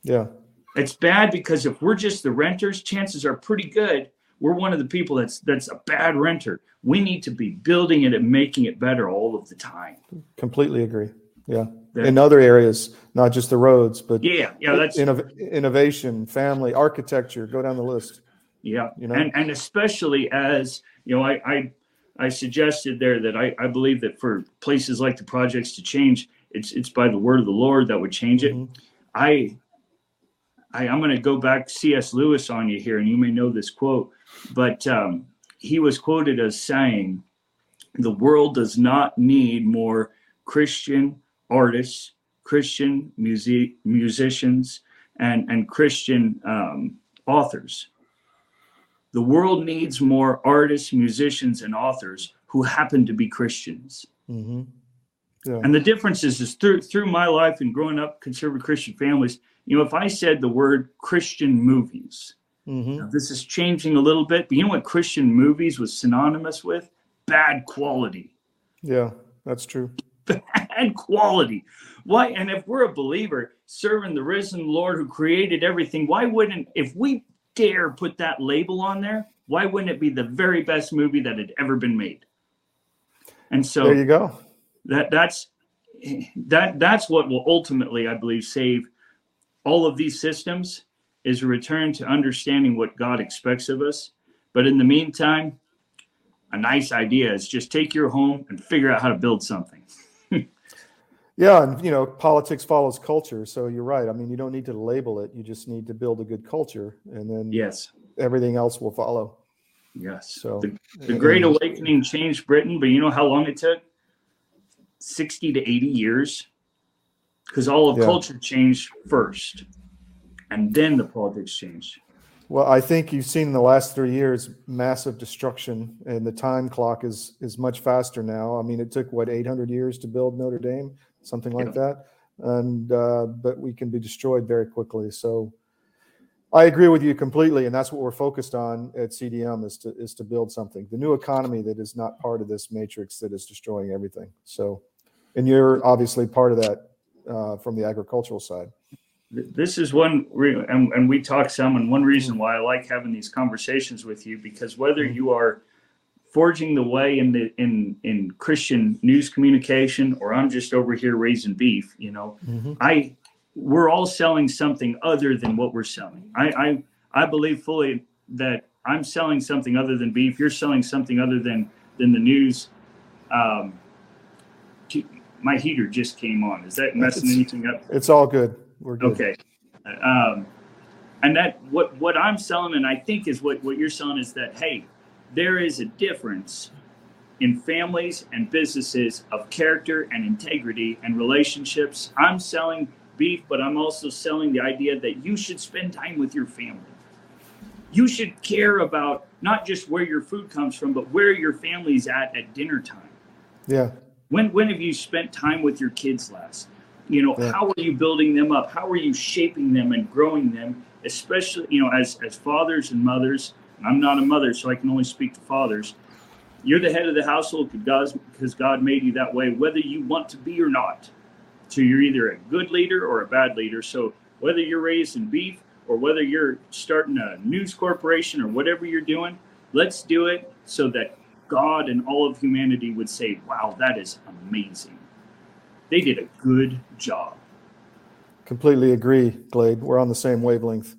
Yeah. It's bad because if we're just the renters, chances are pretty good we're one of the people that's that's a bad renter. We need to be building it and making it better all of the time. Completely agree. Yeah. In other areas, not just the roads, but yeah, yeah, that's innov- innovation, family, architecture. Go down the list. Yeah, you know, and and especially as you know, I I, I suggested there that I, I believe that for places like the projects to change, it's it's by the word of the Lord that would change it. Mm-hmm. I I, am going to go back C.S. Lewis on you here, and you may know this quote, but um, he was quoted as saying, "The world does not need more Christian artists, Christian music musicians, and and Christian um, authors. The world needs more artists, musicians, and authors who happen to be Christians." Mm-hmm. Yeah. And the difference is, is through through my life and growing up conservative Christian families, you know, if I said the word Christian movies, mm-hmm. this is changing a little bit, but you know what Christian movies was synonymous with? Bad quality. Yeah, that's true. Bad quality. Why? And if we're a believer serving the risen Lord who created everything, why wouldn't, if we dare put that label on there, why wouldn't it be the very best movie that had ever been made? And so there you go. That that's that that's what will ultimately, I believe, save all of these systems is a return to understanding what God expects of us. But in the meantime, a nice idea is just take your home and figure out how to build something. yeah, and you know, politics follows culture, so you're right. I mean, you don't need to label it; you just need to build a good culture, and then yes, everything else will follow. Yes. So the, the Great Awakening changed Britain, but you know how long it took? Sixty to eighty years because all of yeah. culture changed first and then the politics changed. Well i think you've seen in the last three years massive destruction and the time clock is is much faster now. I mean it took what 800 years to build notre dame? Something like yeah. that. And uh, but we can be destroyed very quickly. So i agree with you completely and that's what we're focused on at cdm is to is to build something. The new economy that is not part of this matrix that is destroying everything. So and you're obviously part of that uh, from the agricultural side. This is one, re- and, and we talk some, and one reason why I like having these conversations with you because whether mm-hmm. you are forging the way in the in in Christian news communication or I'm just over here raising beef, you know, mm-hmm. I we're all selling something other than what we're selling. I, I I believe fully that I'm selling something other than beef. You're selling something other than than the news. Um, my heater just came on. Is that messing it's, anything up? It's all good. We're good. Okay. Um, and that what what I'm selling, and I think is what what you're selling is that hey, there is a difference in families and businesses of character and integrity and relationships. I'm selling beef, but I'm also selling the idea that you should spend time with your family. You should care about not just where your food comes from, but where your family's at at dinner time. Yeah. When when have you spent time with your kids last? You know, yeah. how are you building them up? How are you shaping them and growing them? Especially, you know, as as fathers and mothers. And I'm not a mother, so I can only speak to fathers. You're the head of the household because God made you that way, whether you want to be or not. So you're either a good leader or a bad leader. So whether you're raising beef or whether you're starting a news corporation or whatever you're doing, let's do it so that God and all of humanity would say, wow, that is amazing. They did a good job. Completely agree, Glade. We're on the same wavelength.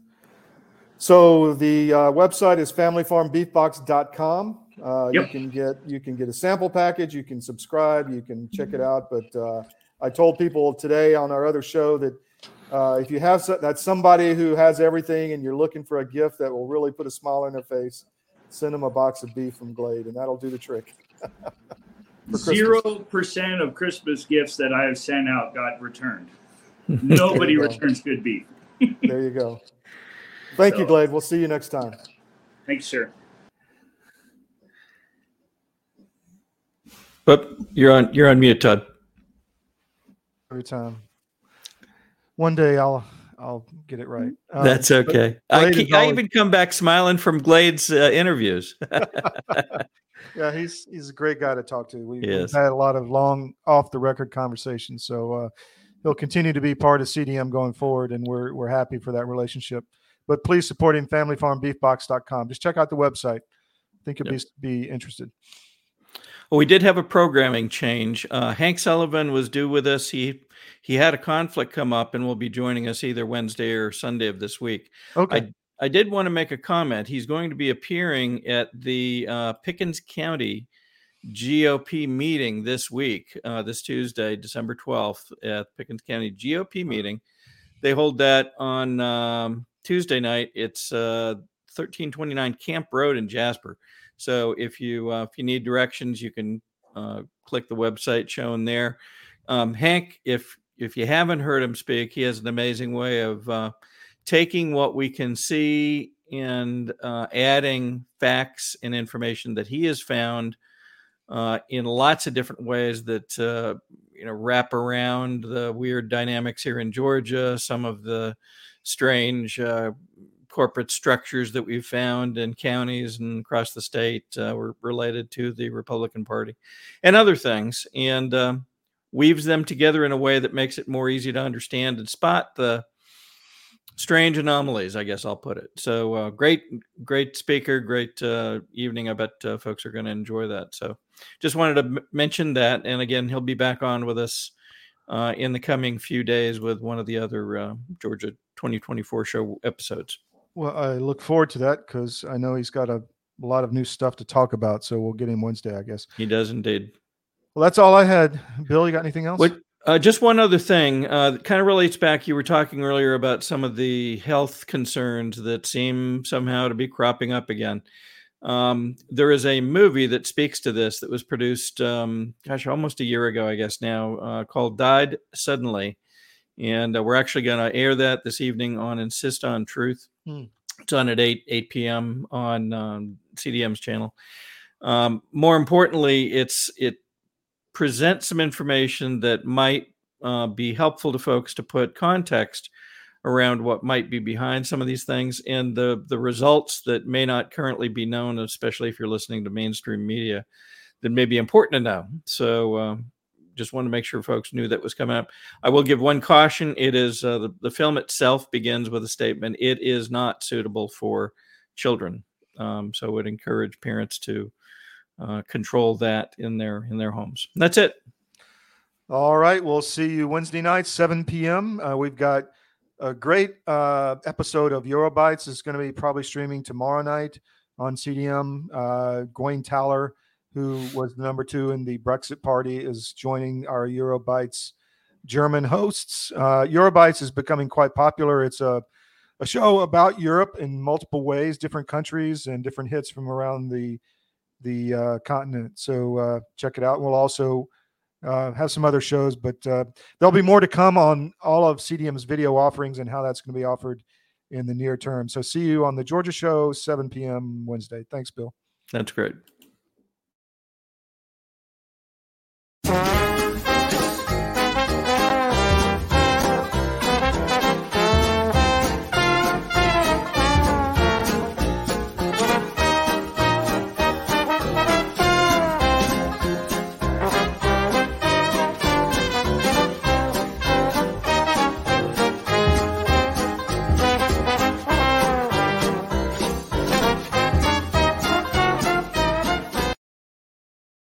So the uh, website is familyfarmbeefbox.com. Uh, yep. You can get you can get a sample package. You can subscribe. You can check it out. But uh, I told people today on our other show that uh, if you have so, that's somebody who has everything and you're looking for a gift that will really put a smile on their face, send them a box of beef from Glade, and that'll do the trick. Zero percent of Christmas gifts that I have sent out got returned. Nobody returns good beef. there you go. Thank so, you, Glade. We'll see you next time. Thanks, sir. But you're on you're on mute, Todd. Every time. One day I'll I'll get it right. Um, That's okay. I, keep, I even come back smiling from Glade's uh, interviews. yeah, he's he's a great guy to talk to. We, yes. We've had a lot of long off the record conversations. So uh, he'll continue to be part of CDM going forward, and we're we're happy for that relationship. But please support him, familyfarmbeefbox.com. Just check out the website. I think you'll Yep. be be interested. Well, we did have a programming change. Uh, Hank Sullivan was due with us. He he had a conflict come up and will be joining us either Wednesday or Sunday of this week. Okay. I I did want to make a comment. He's going to be appearing at the uh, Pickens County GOP meeting this week, uh, this Tuesday, December 12th, at Pickens County GOP meeting. They hold that on um, Tuesday night. It's uh, 1329 Camp Road in Jasper. So if you uh, if you need directions, you can uh, click the website shown there. Um, Hank, if if you haven't heard him speak, he has an amazing way of uh, taking what we can see and uh, adding facts and information that he has found uh, in lots of different ways that uh, you know wrap around the weird dynamics here in Georgia, some of the strange uh, corporate structures that we've found in counties and across the state uh, were related to the Republican Party, and other things, and um, weaves them together in a way that makes it more easy to understand and spot the strange anomalies i guess i'll put it. So uh, great great speaker great uh, evening. I bet uh, folks are going to enjoy that. So just wanted to m- mention that. And again he'll be back on with us uh, in the coming few days with one of the other uh, georgia 2024 show episodes. Well, I look forward to that because I know he's got a, a lot of new stuff to talk about. So we'll get him Wednesday, I guess. he does indeed Well, that's all I had. Bill, you got anything else? What, uh, just one other thing uh, that kind of relates back. You were talking earlier about some of the health concerns that seem somehow to be cropping up again. Um, there is a movie that speaks to this that was produced, um, gosh, almost a year ago, I guess now, uh, called Died Suddenly. And uh, we're actually going to air that this evening on Insist on Truth. Hmm. It's on at 8, 8 p.m. on um, CDM's channel. Um, more importantly, it's it present some information that might uh, be helpful to folks to put context around what might be behind some of these things and the the results that may not currently be known, especially if you're listening to mainstream media, that may be important to know. So. Um, just wanted to make sure folks knew that was coming up. I will give one caution. It is uh, the, the film itself begins with a statement. It is not suitable for children. Um, so I would encourage parents to uh, control that in their in their homes. That's it. All right. We'll see you Wednesday night, 7 p.m. Uh, we've got a great uh, episode of Eurobytes. It's going to be probably streaming tomorrow night on CDM. Uh, Gwen Taller, who was the number two in the Brexit party, is joining our Eurobytes German hosts. Uh, Eurobytes is becoming quite popular. It's a, a show about Europe in multiple ways, different countries, and different hits from around the the uh, continent. So uh, check it out. We'll also uh, have some other shows, but uh, there'll be more to come on all of CDM's video offerings and how that's going to be offered in the near term. So see you on the Georgia show, 7 p.m. Wednesday. Thanks, Bill. That's great.